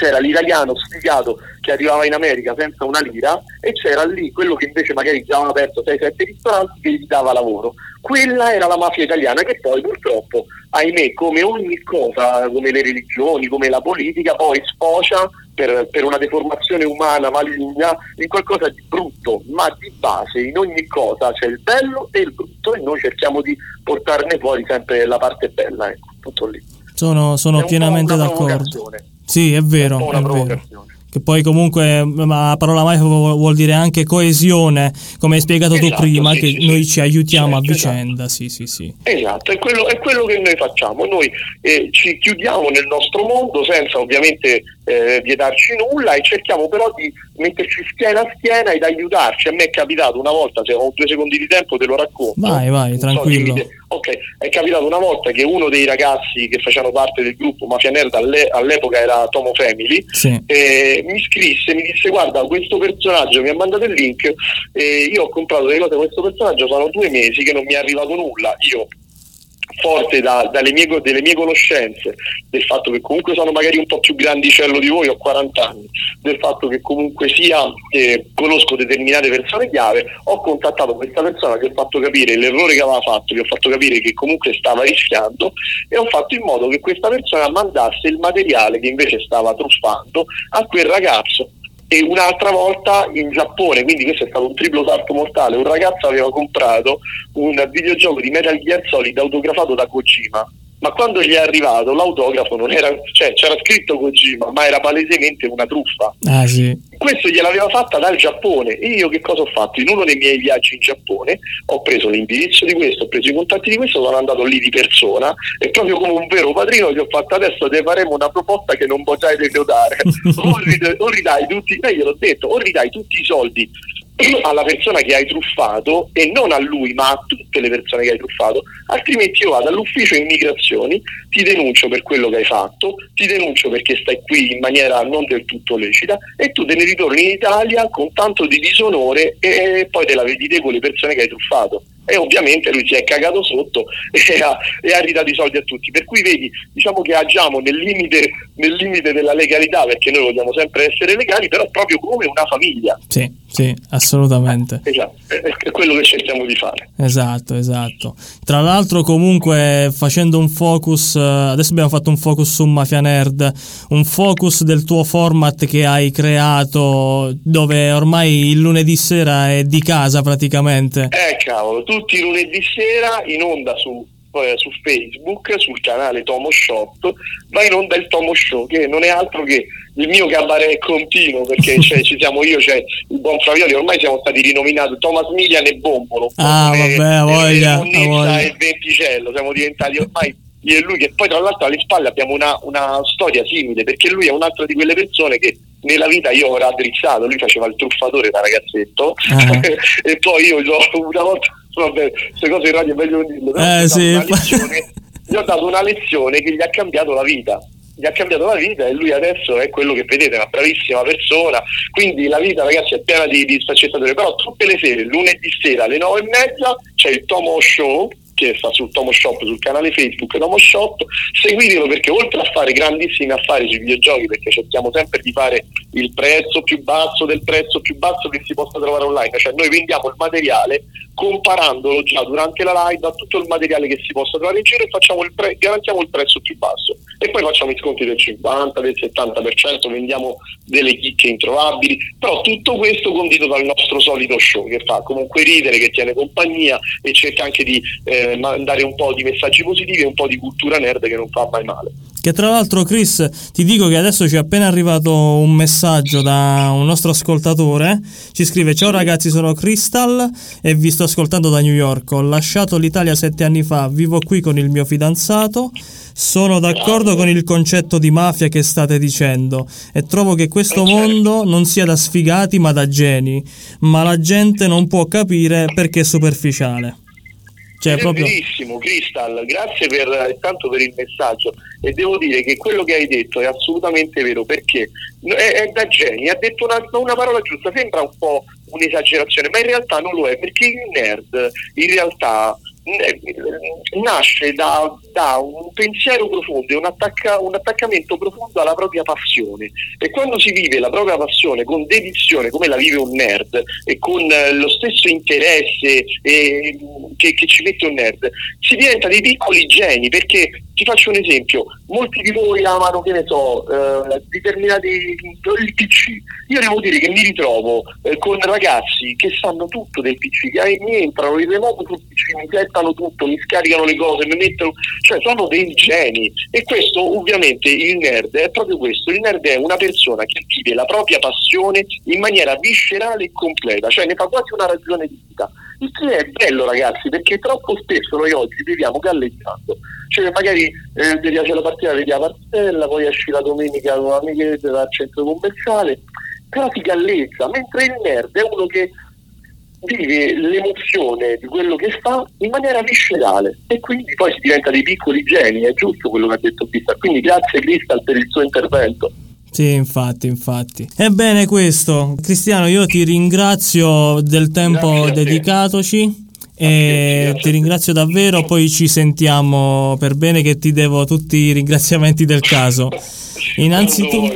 C'era l'italiano sfigato che arrivava in America senza una lira e c'era lì quello che invece magari già aveva aperto 6-7 ristoranti che gli dava lavoro. Quella era la mafia italiana che poi purtroppo, ahimè, come ogni cosa, come le religioni, come la politica, poi sfocia per, per una deformazione umana maligna in qualcosa di brutto, ma di base in ogni cosa c'è il bello e il brutto e noi cerchiamo di portarne fuori sempre la parte bella, ecco, tutto lì. Sono, sono pienamente d'accordo. Sì, è vero, una è vero. provocazione. Che poi comunque ma la parola mafia vuol dire anche coesione, come hai spiegato tu Esatto, prima, sì, che sì, noi sì. ci aiutiamo a Certo, vicenda, sì, sì, sì. Esatto, è quello, è quello che noi facciamo. Noi eh, ci chiudiamo nel nostro mondo senza ovviamente eh, vietarci nulla e cerchiamo però di metterci schiena a schiena ed aiutarci. A me è capitato una volta, se ho due secondi di tempo te lo racconto. Vai, vai, so, tranquillo. te. Ok, è capitato una volta che uno dei ragazzi che facevano parte del gruppo Mafia Nerd alle- all'epoca era Tomo Family, Sì. eh, mi scrisse, mi disse guarda questo personaggio mi ha mandato il link e io ho comprato delle cose da questo personaggio, sono due mesi che non mi è arrivato nulla, io forte da- dalle mie, delle mie conoscenze, del fatto che comunque sono magari un po' più grandicello di voi, ho 40 anni, del fatto che comunque sia eh, conosco determinate persone chiave, ho contattato questa persona, gli ho fatto capire l'errore che aveva fatto, gli ho fatto capire che comunque stava rischiando e ho fatto in modo che questa persona mandasse il materiale che invece stava truffando a quel ragazzo e un'altra volta in Giappone, quindi questo è stato un triplo salto mortale, un ragazzo aveva comprato un videogioco di Metal Gear Solid autografato da Kojima, ma quando gli è arrivato l'autografo non era, cioè c'era scritto Kojima, ma era palesemente una truffa. Ah sì. Questo gliel'aveva fatta dal Giappone e io che cosa ho fatto? In uno dei miei viaggi in Giappone ho preso l'indirizzo di questo, ho preso i contatti di questo, sono andato lì di persona e proprio come un vero padrino gli ho fatto adesso te faremo una proposta che non potrai rifiutare. o, rid- o ridai tutti, eh, gliel'ho detto, o ridai tutti i soldi alla persona che hai truffato e non a lui ma a tutte le persone che hai truffato altrimenti io vado all'ufficio immigrazioni ti denuncio per quello che hai fatto ti denuncio perché stai qui in maniera non del tutto lecita e tu te ne ritorni in Italia con tanto di disonore e poi te la vedi te con le persone che hai truffato e ovviamente lui si è cagato sotto e ha, e ha ridato i soldi a tutti per cui vedi diciamo che agiamo nel limite, nel limite della legalità perché noi vogliamo sempre essere legali però proprio come una famiglia Sì, sì, assolutamente. Esatto, è è quello che cerchiamo di fare. Esatto, esatto. Tra l'altro, comunque, facendo un focus, eh, adesso abbiamo fatto un focus su Mafia Nerd, un focus del tuo format che hai creato, dove ormai il lunedì sera è di casa praticamente. Eh cavolo, tutti i lunedì sera in onda su, eh, su Facebook, sul canale Tomo Shop, va in onda il Tomo Show, che non è altro che il mio cabaret continuo, perché c'è- ci siamo io, c'è il buon Fravioli, ormai siamo stati rinominati Thomas Milian e Bombolo. Ah, come- vabbè, come voglia, Monnezza voglia. e Venticello, siamo diventati ormai io e lui che poi tra l'altro alle spalle abbiamo una, una storia simile perché lui è un'altra di quelle persone che nella vita io ho raddrizzato lui faceva il truffatore da ragazzetto Ah. e poi io gli ho- una volta vabbè queste cose in radio è meglio non dirlo Eh, gli ho dato sì, lezione- gli ho dato una lezione che gli ha cambiato la vita gli ha cambiato la vita e lui adesso è quello che vedete, è una bravissima persona. Quindi la vita, ragazzi, è piena di, di sfaccettature. Però tutte le sere, lunedì sera alle nove e mezza, c'è il Tomo Show che sta sul Tomo Shop, sul canale Facebook Tomo Shop. Seguitelo perché oltre a fare grandissimi affari sui videogiochi, perché cerchiamo sempre di fare il prezzo più basso del prezzo più basso che si possa trovare online, cioè noi vendiamo il materiale comparandolo già durante la live a tutto il materiale che si possa trovare in giro e il pre- garantiamo il prezzo più basso e poi facciamo i sconti del 50, del 70%, vendiamo delle chicche introvabili, però tutto questo condito dal nostro solito show che fa comunque ridere, che tiene compagnia e cerca anche di eh, mandare un po' di messaggi positivi e un po' di cultura nerd che non fa mai male. Che tra l'altro, Chris, ti dico che adesso ci è appena arrivato un messaggio da un nostro ascoltatore. Ci scrive: Ciao ragazzi, sono Crystal e vi sto ascoltando da New York. Ho lasciato l'Italia sette anni fa, vivo qui con il mio fidanzato. Sono d'accordo con il concetto di mafia che state dicendo e trovo che questo mondo non sia da sfigati ma da geni, ma la gente non può capire perché è superficiale. Cioè, proprio... verissimo, Crystal, grazie per, tanto per il messaggio. E devo dire che quello che hai detto è assolutamente vero perché è, è da geni, ha detto una, una parola giusta, sembra un po' un'esagerazione, ma in realtà non lo è perché il nerd in realtà eh, nasce da, da un pensiero profondo e un, attacca- un attaccamento profondo alla propria passione. E quando si vive la propria passione con dedizione come la vive un nerd e con eh, lo stesso interesse eh, che, che ci mette un nerd si diventa dei piccoli geni perché ti faccio un esempio. Molti di voi amano che ne so eh, determinati il PC io devo dire che mi ritrovo eh, con ragazzi che sanno tutto del PC che mi entrano in remoto sul PC mi settano tutto mi scaricano le cose mi mettono cioè sono dei geni. E questo ovviamente il nerd è proprio questo. Il nerd è una persona che vive la propria passione in maniera viscerale e completa cioè ne fa quasi una ragione di vita il che è bello ragazzi perché troppo spesso noi oggi viviamo galleggiando cioè magari eh, ti piace la partita vedi la partita poi esci la domenica con amiche dal centro commerciale però si galleggia mentre il nerd è uno che vive l'emozione di quello che fa in maniera viscerale e quindi poi si diventa dei piccoli geni, è giusto quello che ha detto Crystal. Quindi grazie Crystal per il suo intervento. Sì, infatti, infatti. Ebbene questo, Cristiano, io ti ringrazio del tempo Grazie dedicatoci e ti ringrazio davvero, poi ci sentiamo per bene che ti devo tutti i ringraziamenti del caso. Innanzitutto,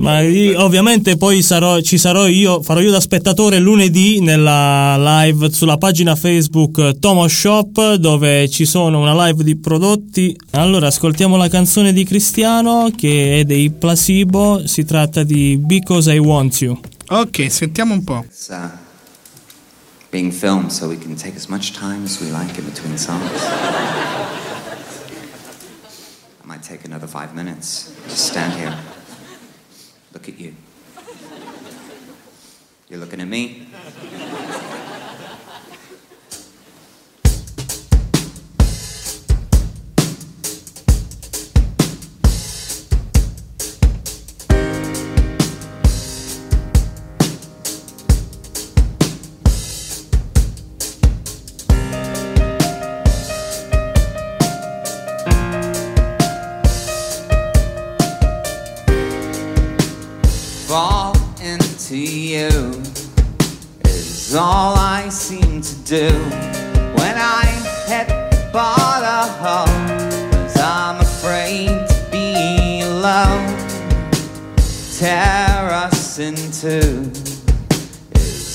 ma io- ovviamente poi sarò, ci sarò io, farò io da spettatore lunedì nella live sulla pagina Facebook Tomo Shop dove ci sono una live di prodotti. Allora ascoltiamo la canzone di Cristiano che è dei Placebo, si tratta di Because I Want You. Ok, sentiamo un po'. Being filmed so we can take as much time as we like in between songs. I might take another five minutes. Just stand here. Look at you. You're looking at me.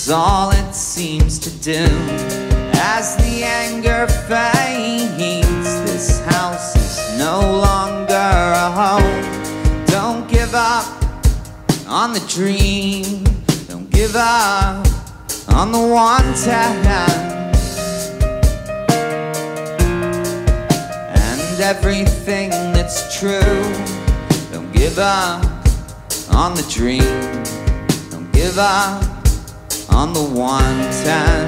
All it seems to do. As the anger fades, this house is no longer a home. Don't give up on the dream. Don't give up on the one wanted. And everything that's true. Don't give up on the dream. Don't give up on the wanted.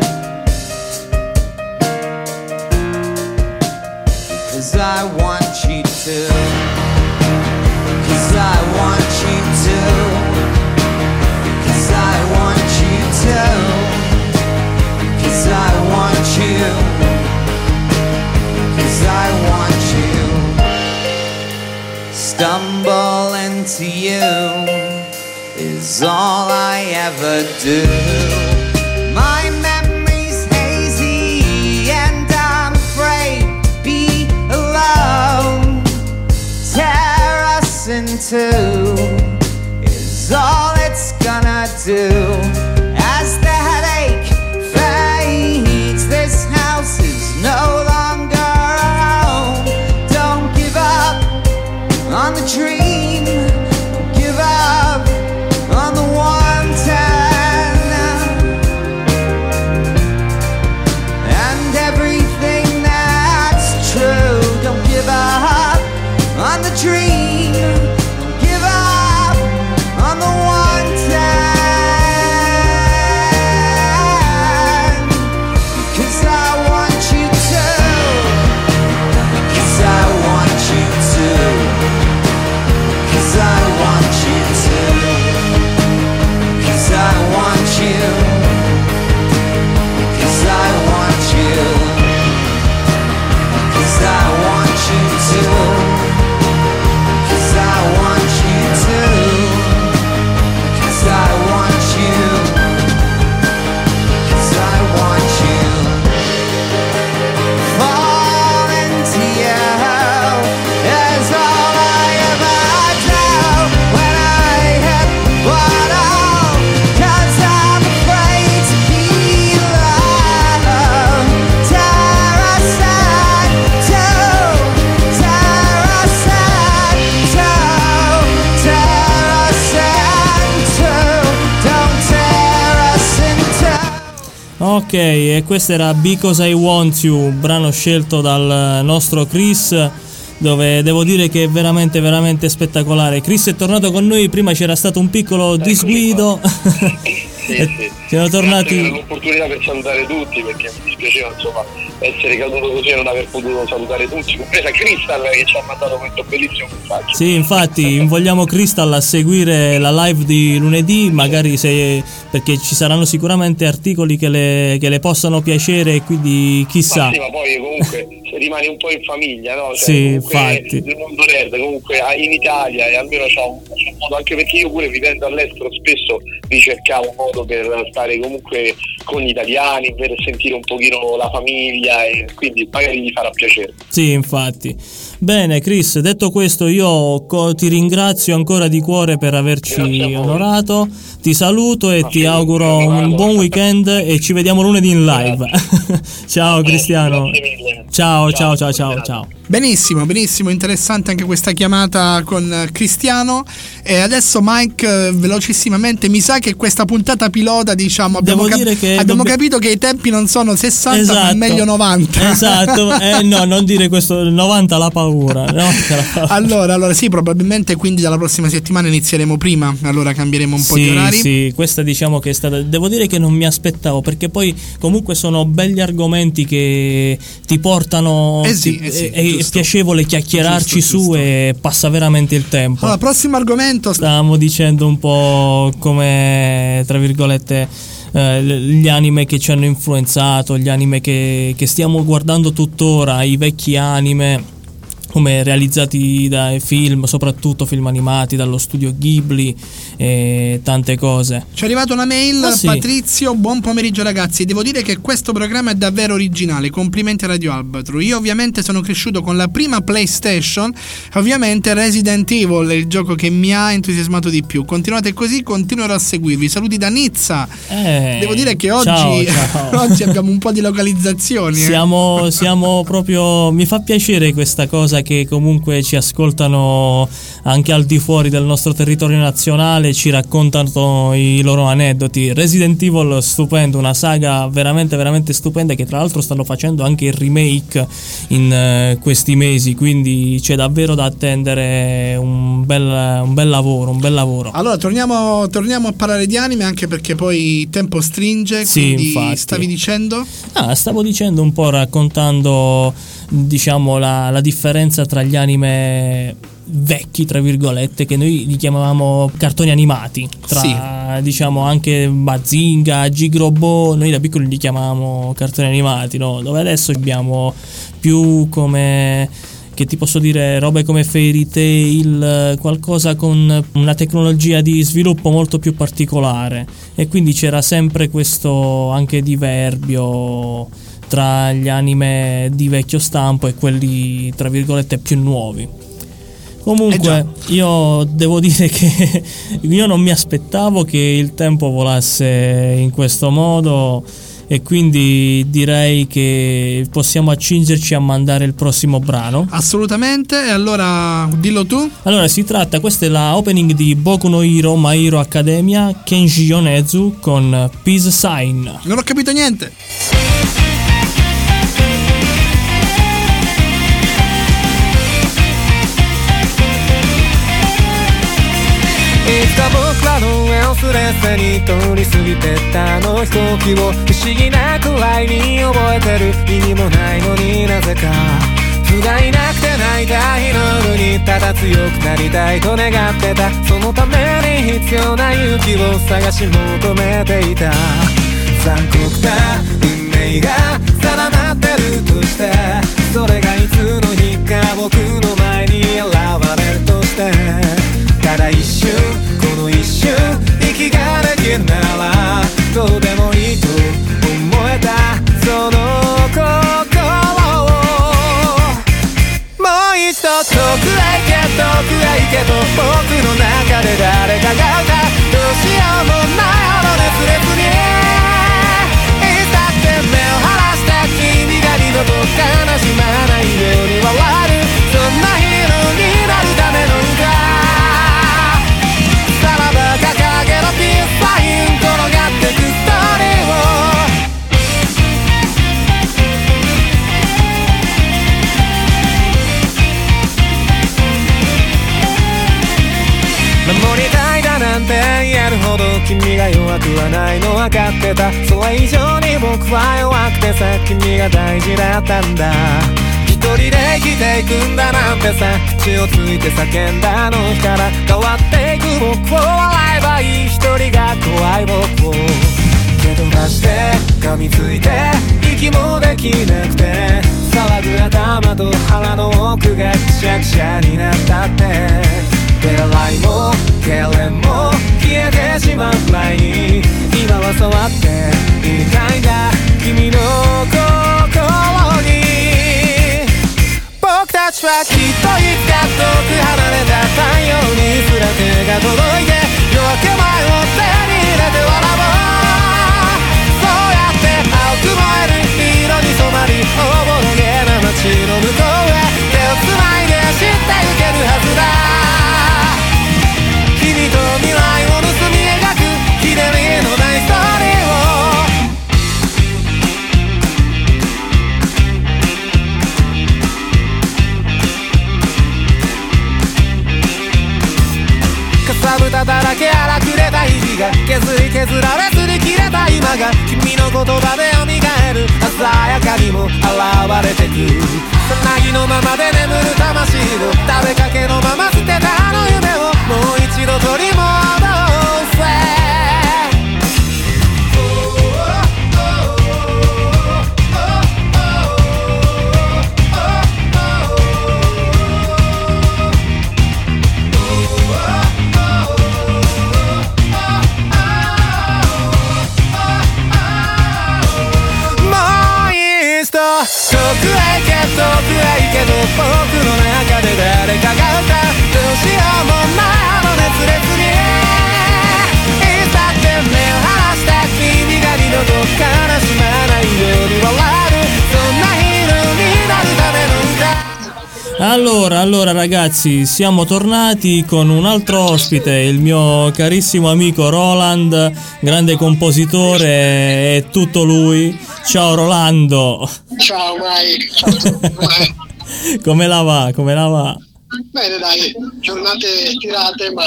Because I want you to. Cause I want you to. Cause I want you to. Cause I want you. Cause I want you. Stumble into you is all I ever do. My memory's hazy and I'm afraid to be alone tear us in two is all it's gonna do. Ok, e questo era Because I Want You, brano scelto dal nostro Chris dove devo dire che è veramente veramente spettacolare. Chris è tornato con noi, prima c'era stato un piccolo disguido. Sì, E sì. Siamo tornati Grazie per l'opportunità per salutare tutti perché mi dispiaceva insomma essere caduto così e non aver potuto salutare tutti, compresa Crystal che ci ha mandato questo bellissimo messaggio. Sì, infatti invogliamo Crystal a seguire la live di lunedì, magari se perché ci saranno sicuramente articoli che le, che le possano piacere quindi chissà. Ma sì, ma poi comunque se rimani un po' in famiglia, no? Cioè, Sì, infatti. Il mondo nerd comunque ah, in Italia e almeno c'ha un, un modo, anche perché io pure vivendo all'estero spesso ricercavo un modo per stare comunque con gli italiani, per sentire un pochino la famiglia e quindi magari gli farà piacere. Sì, infatti. Bene, Chris, detto questo, io co- ti ringrazio ancora di cuore per averci onorato. Ti saluto e Ma ti auguro un buon weekend e ci vediamo lunedì in live. ciao Cristiano. Grazie mille. Ciao, ciao, ciao, ciao, serata. ciao. Benissimo, benissimo, interessante anche questa chiamata con eh, Cristiano. E adesso Mike, eh, velocissimamente, mi sa che questa puntata pilota, diciamo, abbiamo, Devo dire che abbiamo dobbi- capito che i tempi non sono 60, ma Esatto. meglio 90. Esatto, eh no, non dire questo 90 la paura. 90 la paura. Allora, allora sì, probabilmente quindi dalla prossima settimana inizieremo prima, allora cambieremo un po' di Sì, orari. sì, questa diciamo che è stata. Devo dire che non mi aspettavo perché poi comunque sono belli argomenti che ti portano. Eh sì, ti- eh sì, è, è giusto. piacevole chiacchierarci Giusto, su giusto. e passa veramente il tempo. Allora, prossimo argomento. Stavamo dicendo un po' come, tra virgolette, eh, gli anime che ci hanno influenzato, gli anime che, che stiamo guardando tuttora, i vecchi anime come realizzati dai film, soprattutto film animati dallo studio Ghibli e tante cose. Ci è arrivata una mail, Ah, sì. Patrizio, buon pomeriggio ragazzi, devo dire che questo programma è davvero originale, complimenti a Radio Albatro. Io ovviamente sono cresciuto con la prima PlayStation, ovviamente Resident Evil è il gioco che mi ha entusiasmato di più. Continuate così, continuerò a seguirvi. Saluti da Nizza. Eh, Devo dire che oggi, ciao, ciao. oggi abbiamo un po' di localizzazioni. eh. Siamo, siamo proprio. Mi fa piacere questa cosa che comunque ci ascoltano anche al di fuori del nostro territorio nazionale, ci raccontano i loro aneddoti. Resident Evil, stupendo, una saga veramente, veramente stupenda. Che tra l'altro stanno facendo anche il remake in eh, questi mesi. Quindi c'è davvero da attendere un bel, un bel lavoro. Un bel lavoro. Allora, torniamo, torniamo a parlare di anime anche perché poi il tempo stringe. Sì, infatti. stavi dicendo? Ah, stavo dicendo un po' raccontando, diciamo, la, la differenza tra gli anime vecchi, tra virgolette, che noi li chiamavamo cartoni animati, tra diciamo anche Bazinga, Gigrobo, noi da piccoli li chiamavamo cartoni animati, no? Dove adesso abbiamo più come che ti posso dire robe come Fairy Tail, qualcosa con una tecnologia di sviluppo molto più particolare e quindi c'era sempre questo anche diverbio tra gli anime di vecchio stampo e quelli tra virgolette più nuovi. Comunque, io devo dire che io non mi aspettavo che il tempo volasse in questo modo e quindi direi che possiamo accingerci a mandare il prossimo brano. Assolutamente. E allora dillo tu. Allora, si tratta, questa è la opening di Boku no Hero My Hero Academia Kenji Yonezu con Peace Sign. Non ho capito niente. つか僕らの上をすれすれに通り過ぎてったあの飛行機を不思議なくらいに覚えてる意味もないのになぜか不甲斐なくて泣いた日の夜にただ強くなりたいと願ってたそのために必要な勇気を探し求めていた残酷な運命が定まってるとしてそれがいつの日か僕の前に現れるとして。ただ一瞬この一瞬息ができるならどう。でもいいと思えたその心をもう一度遠くへ行け遠くへ行けと僕の中で誰かが歌どうしようもないほど熱烈にいつだって目を離した君が二度と悲しまないように笑君が弱くはないの分かってた。それ以上に僕は弱くてさ君が大事だったんだ。一人で生きていくんだなんてさ血をついて叫んだあの日から。変わっていく僕を笑えばいい。一人が怖い僕を。蹴飛ばして噛みついて息もできなくて。騒ぐ頭と腹の奥がくしゃくしゃになったって。手洗いも痙攣も消えてしまう前に今は触っていたいんだ君の心に僕たちはきっといつか遠く離れた太陽にすら手が届いて夜明け前を手に Allora, ragazzi, siamo tornati con un altro ospite, il mio carissimo amico Roland, grande compositore, è tutto lui. Ciao Rolando, Ciao Mike, ciao come la va? Come la va? Bene dai, giornate tirate ma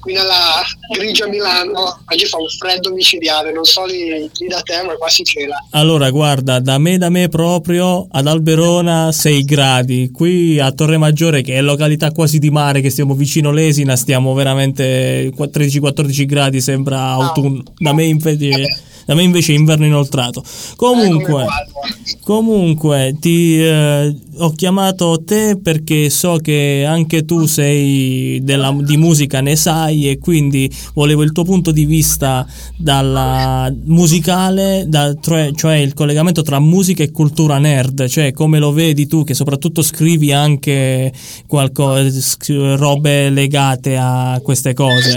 qui nella grigia Milano oggi fa un freddo micidiale, non so lì, lì da te ma qua si cela. Allora, guarda, da me, da me proprio, ad Alberona 6 gradi, qui a Torre Maggiore, che è località quasi di mare, che stiamo vicino Lesina, stiamo veramente 13-14 gradi, sembra autunno. Da me invece... Da me invece è inverno inoltrato. Comunque, comunque ti eh, ho chiamato te perché so che anche tu sei della, di musica, ne sai e quindi volevo il tuo punto di vista dalla musicale, da- cioè, il collegamento tra musica e cultura nerd, cioè come lo vedi tu che soprattutto scrivi anche qualcosa, robe legate a queste cose.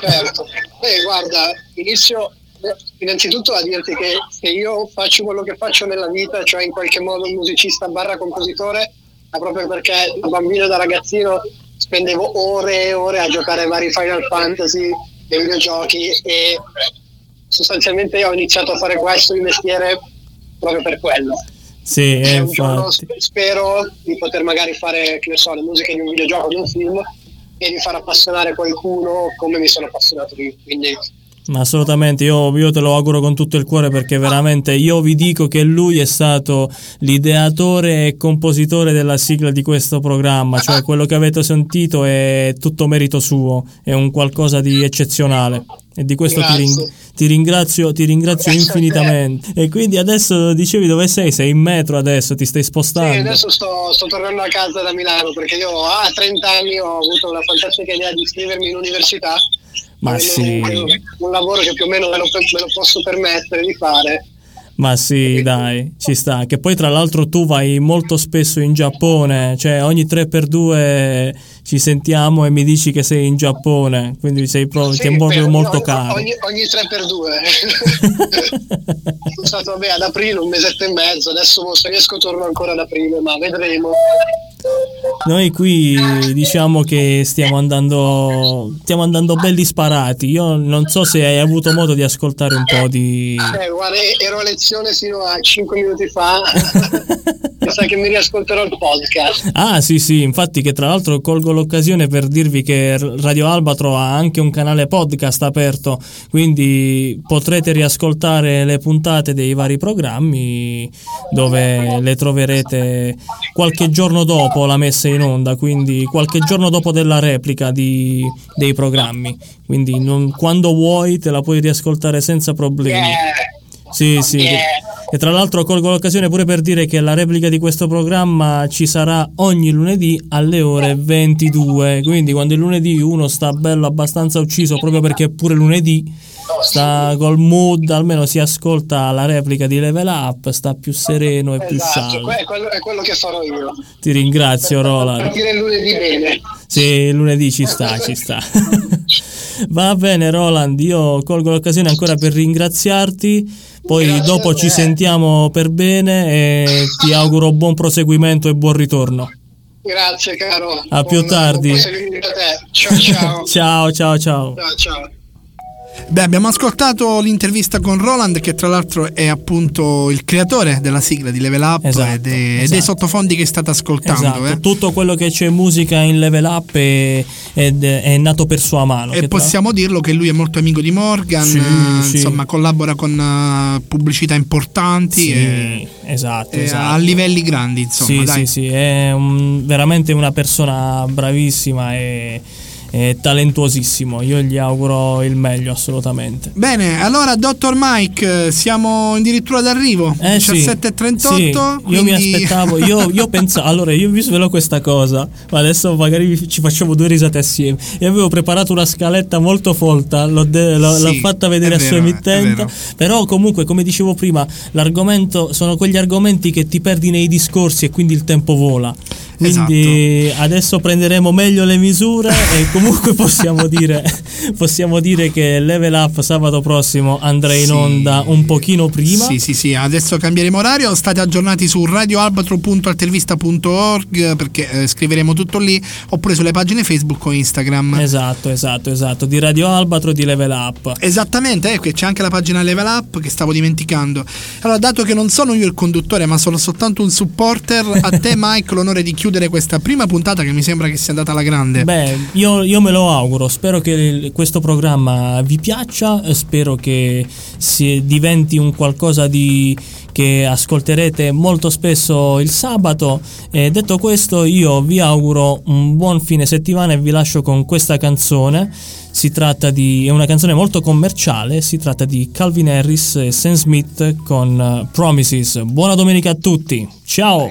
Certo. Beh guarda, inizio eh, innanzitutto a dirti che se io faccio quello che faccio nella vita, cioè in qualche modo un musicista barra compositore, è proprio perché da bambino e da ragazzino spendevo ore e ore a giocare vari Final Fantasy e videogiochi e sostanzialmente io ho iniziato a fare questo di mestiere proprio per quello. Sì, E un giorno spero di poter magari fare, che ne so, le musiche di un videogioco, di un film e di far appassionare qualcuno come mi sono appassionato io. Quindi Ma assolutamente, io, io te lo auguro con tutto il cuore perché veramente io vi dico che lui è stato l'ideatore e compositore della sigla di questo programma, cioè quello che avete sentito è tutto merito suo, è un qualcosa di eccezionale e di questo ti, ring- ti ringrazio, ti ringrazio infinitamente. E quindi adesso dicevi dove sei? Sei in metro adesso, ti stai Sì, spostando. adesso sto, sto tornando a casa da Milano perché io a 30 anni ho avuto la fantastica idea di iscrivermi in università. Ma sì. Un, un lavoro che più o meno me lo, me lo posso permettere di fare. Ma sì, dai, ci sta. Che poi tra l'altro tu vai molto spesso in Giappone, cioè ogni 3x2 ci sentiamo e mi dici che sei in Giappone, quindi sei proprio, Sì, ti è proprio molto no, caro. Ogni, ogni 3x2. Sono stato vabbè, ad aprile un mesetto e mezzo, adesso se riesco torno ancora ad aprile, ma vedremo. Noi qui diciamo che stiamo andando, stiamo andando belli sparati. Io non so se hai avuto modo di ascoltare un po' di... Eh, guarda, ero a lezione fino a 5 minuti fa. Mi sa che mi riascolterò il podcast. Ah sì sì, infatti che tra l'altro colgo l'occasione per dirvi che Radio Albatro ha anche un canale podcast aperto, quindi potrete riascoltare le puntate dei vari programmi dove le troverete qualche giorno dopo la messa in onda, quindi qualche giorno dopo della replica di- dei programmi. Quindi non- quando vuoi te la puoi riascoltare senza problemi. Eh, Sì, sì. Yeah. E tra l'altro colgo l'occasione pure per dire che la replica di questo programma ci sarà ogni lunedì alle ore 22. Quindi quando il lunedì uno sta bello abbastanza ucciso proprio perché pure lunedì sta col mood, almeno si ascolta la replica di Level Up, sta più sereno e più esatto, sciallo. que- è quello, è quello che farò io. Ti ringrazio Roland. Partire lunedì bene. Sì, il lunedì ci sta, ci sta. Va bene Roland, io colgo l'occasione ancora per ringraziarti, poi Grazie dopo ci sentiamo per bene e ti auguro buon proseguimento e buon ritorno. Grazie caro. A più Buon- tardi. buon a. Ciao ciao. Ciao, ciao, ciao. ciao ciao. Beh, abbiamo ascoltato l'intervista con Roland, che tra l'altro è appunto il creatore della sigla di Level Up Esatto, è- e dei esatto. sottofondi che state ascoltando. Esatto, eh. tutto quello che c'è musica in level up è, ed- è nato per sua mano. E che tra- possiamo dirlo che lui è molto amico di Morgan, Sì, eh, sì. insomma collabora con eh, pubblicità importanti Sì, e, esatto, e esatto. a livelli grandi, insomma. sì, dai. sì, sì, è un- veramente una persona bravissima e, e talentuosissimo. Io gli auguro il meglio assolutamente. Bene, allora Dottor Mike, eh, siamo addirittura d'arrivo, Eh sì, 17.38. sì, io mi quindi- aspettavo, io, io pensavo, allora io vi svelo questa cosa, ma adesso magari ci facciamo due risate assieme. Io avevo preparato una scaletta molto folta, l'ho, de- l'ho- Sì, l'ho fatta vedere a sua vero, è emittente, però comunque come dicevo prima, l'argomento sono quegli argomenti che ti perdi nei discorsi e quindi il tempo vola. Quindi Esatto. adesso prenderemo meglio le misure e comunque possiamo dire, possiamo dire che Level Up sabato prossimo andrà in Sì. onda un pochino prima. Sì, sì, sì, adesso cambieremo orario, state aggiornati su radioalbatro.altervista.org perché eh, scriveremo tutto lì, oppure sulle pagine Facebook o Instagram. Esatto, esatto, esatto. Di Radio Albatro di Level Up. Esattamente, ecco, e c'è anche la pagina Level Up che stavo dimenticando. Allora, dato che non sono io il conduttore, ma sono soltanto un supporter, a te Mike l'onore di chiudere questa prima puntata che mi sembra che sia andata alla grande. Beh, io, io me lo auguro. Spero che questo programma vi piaccia. eh, Spero che si diventi un qualcosa di che ascolterete molto spesso il sabato. E detto questo, io vi auguro un buon fine settimana e vi lascio con questa canzone. Si tratta di è una canzone molto commerciale. Si tratta di Calvin Harris e Sam Smith con eh, Promises. Buona domenica a tutti. Ciao.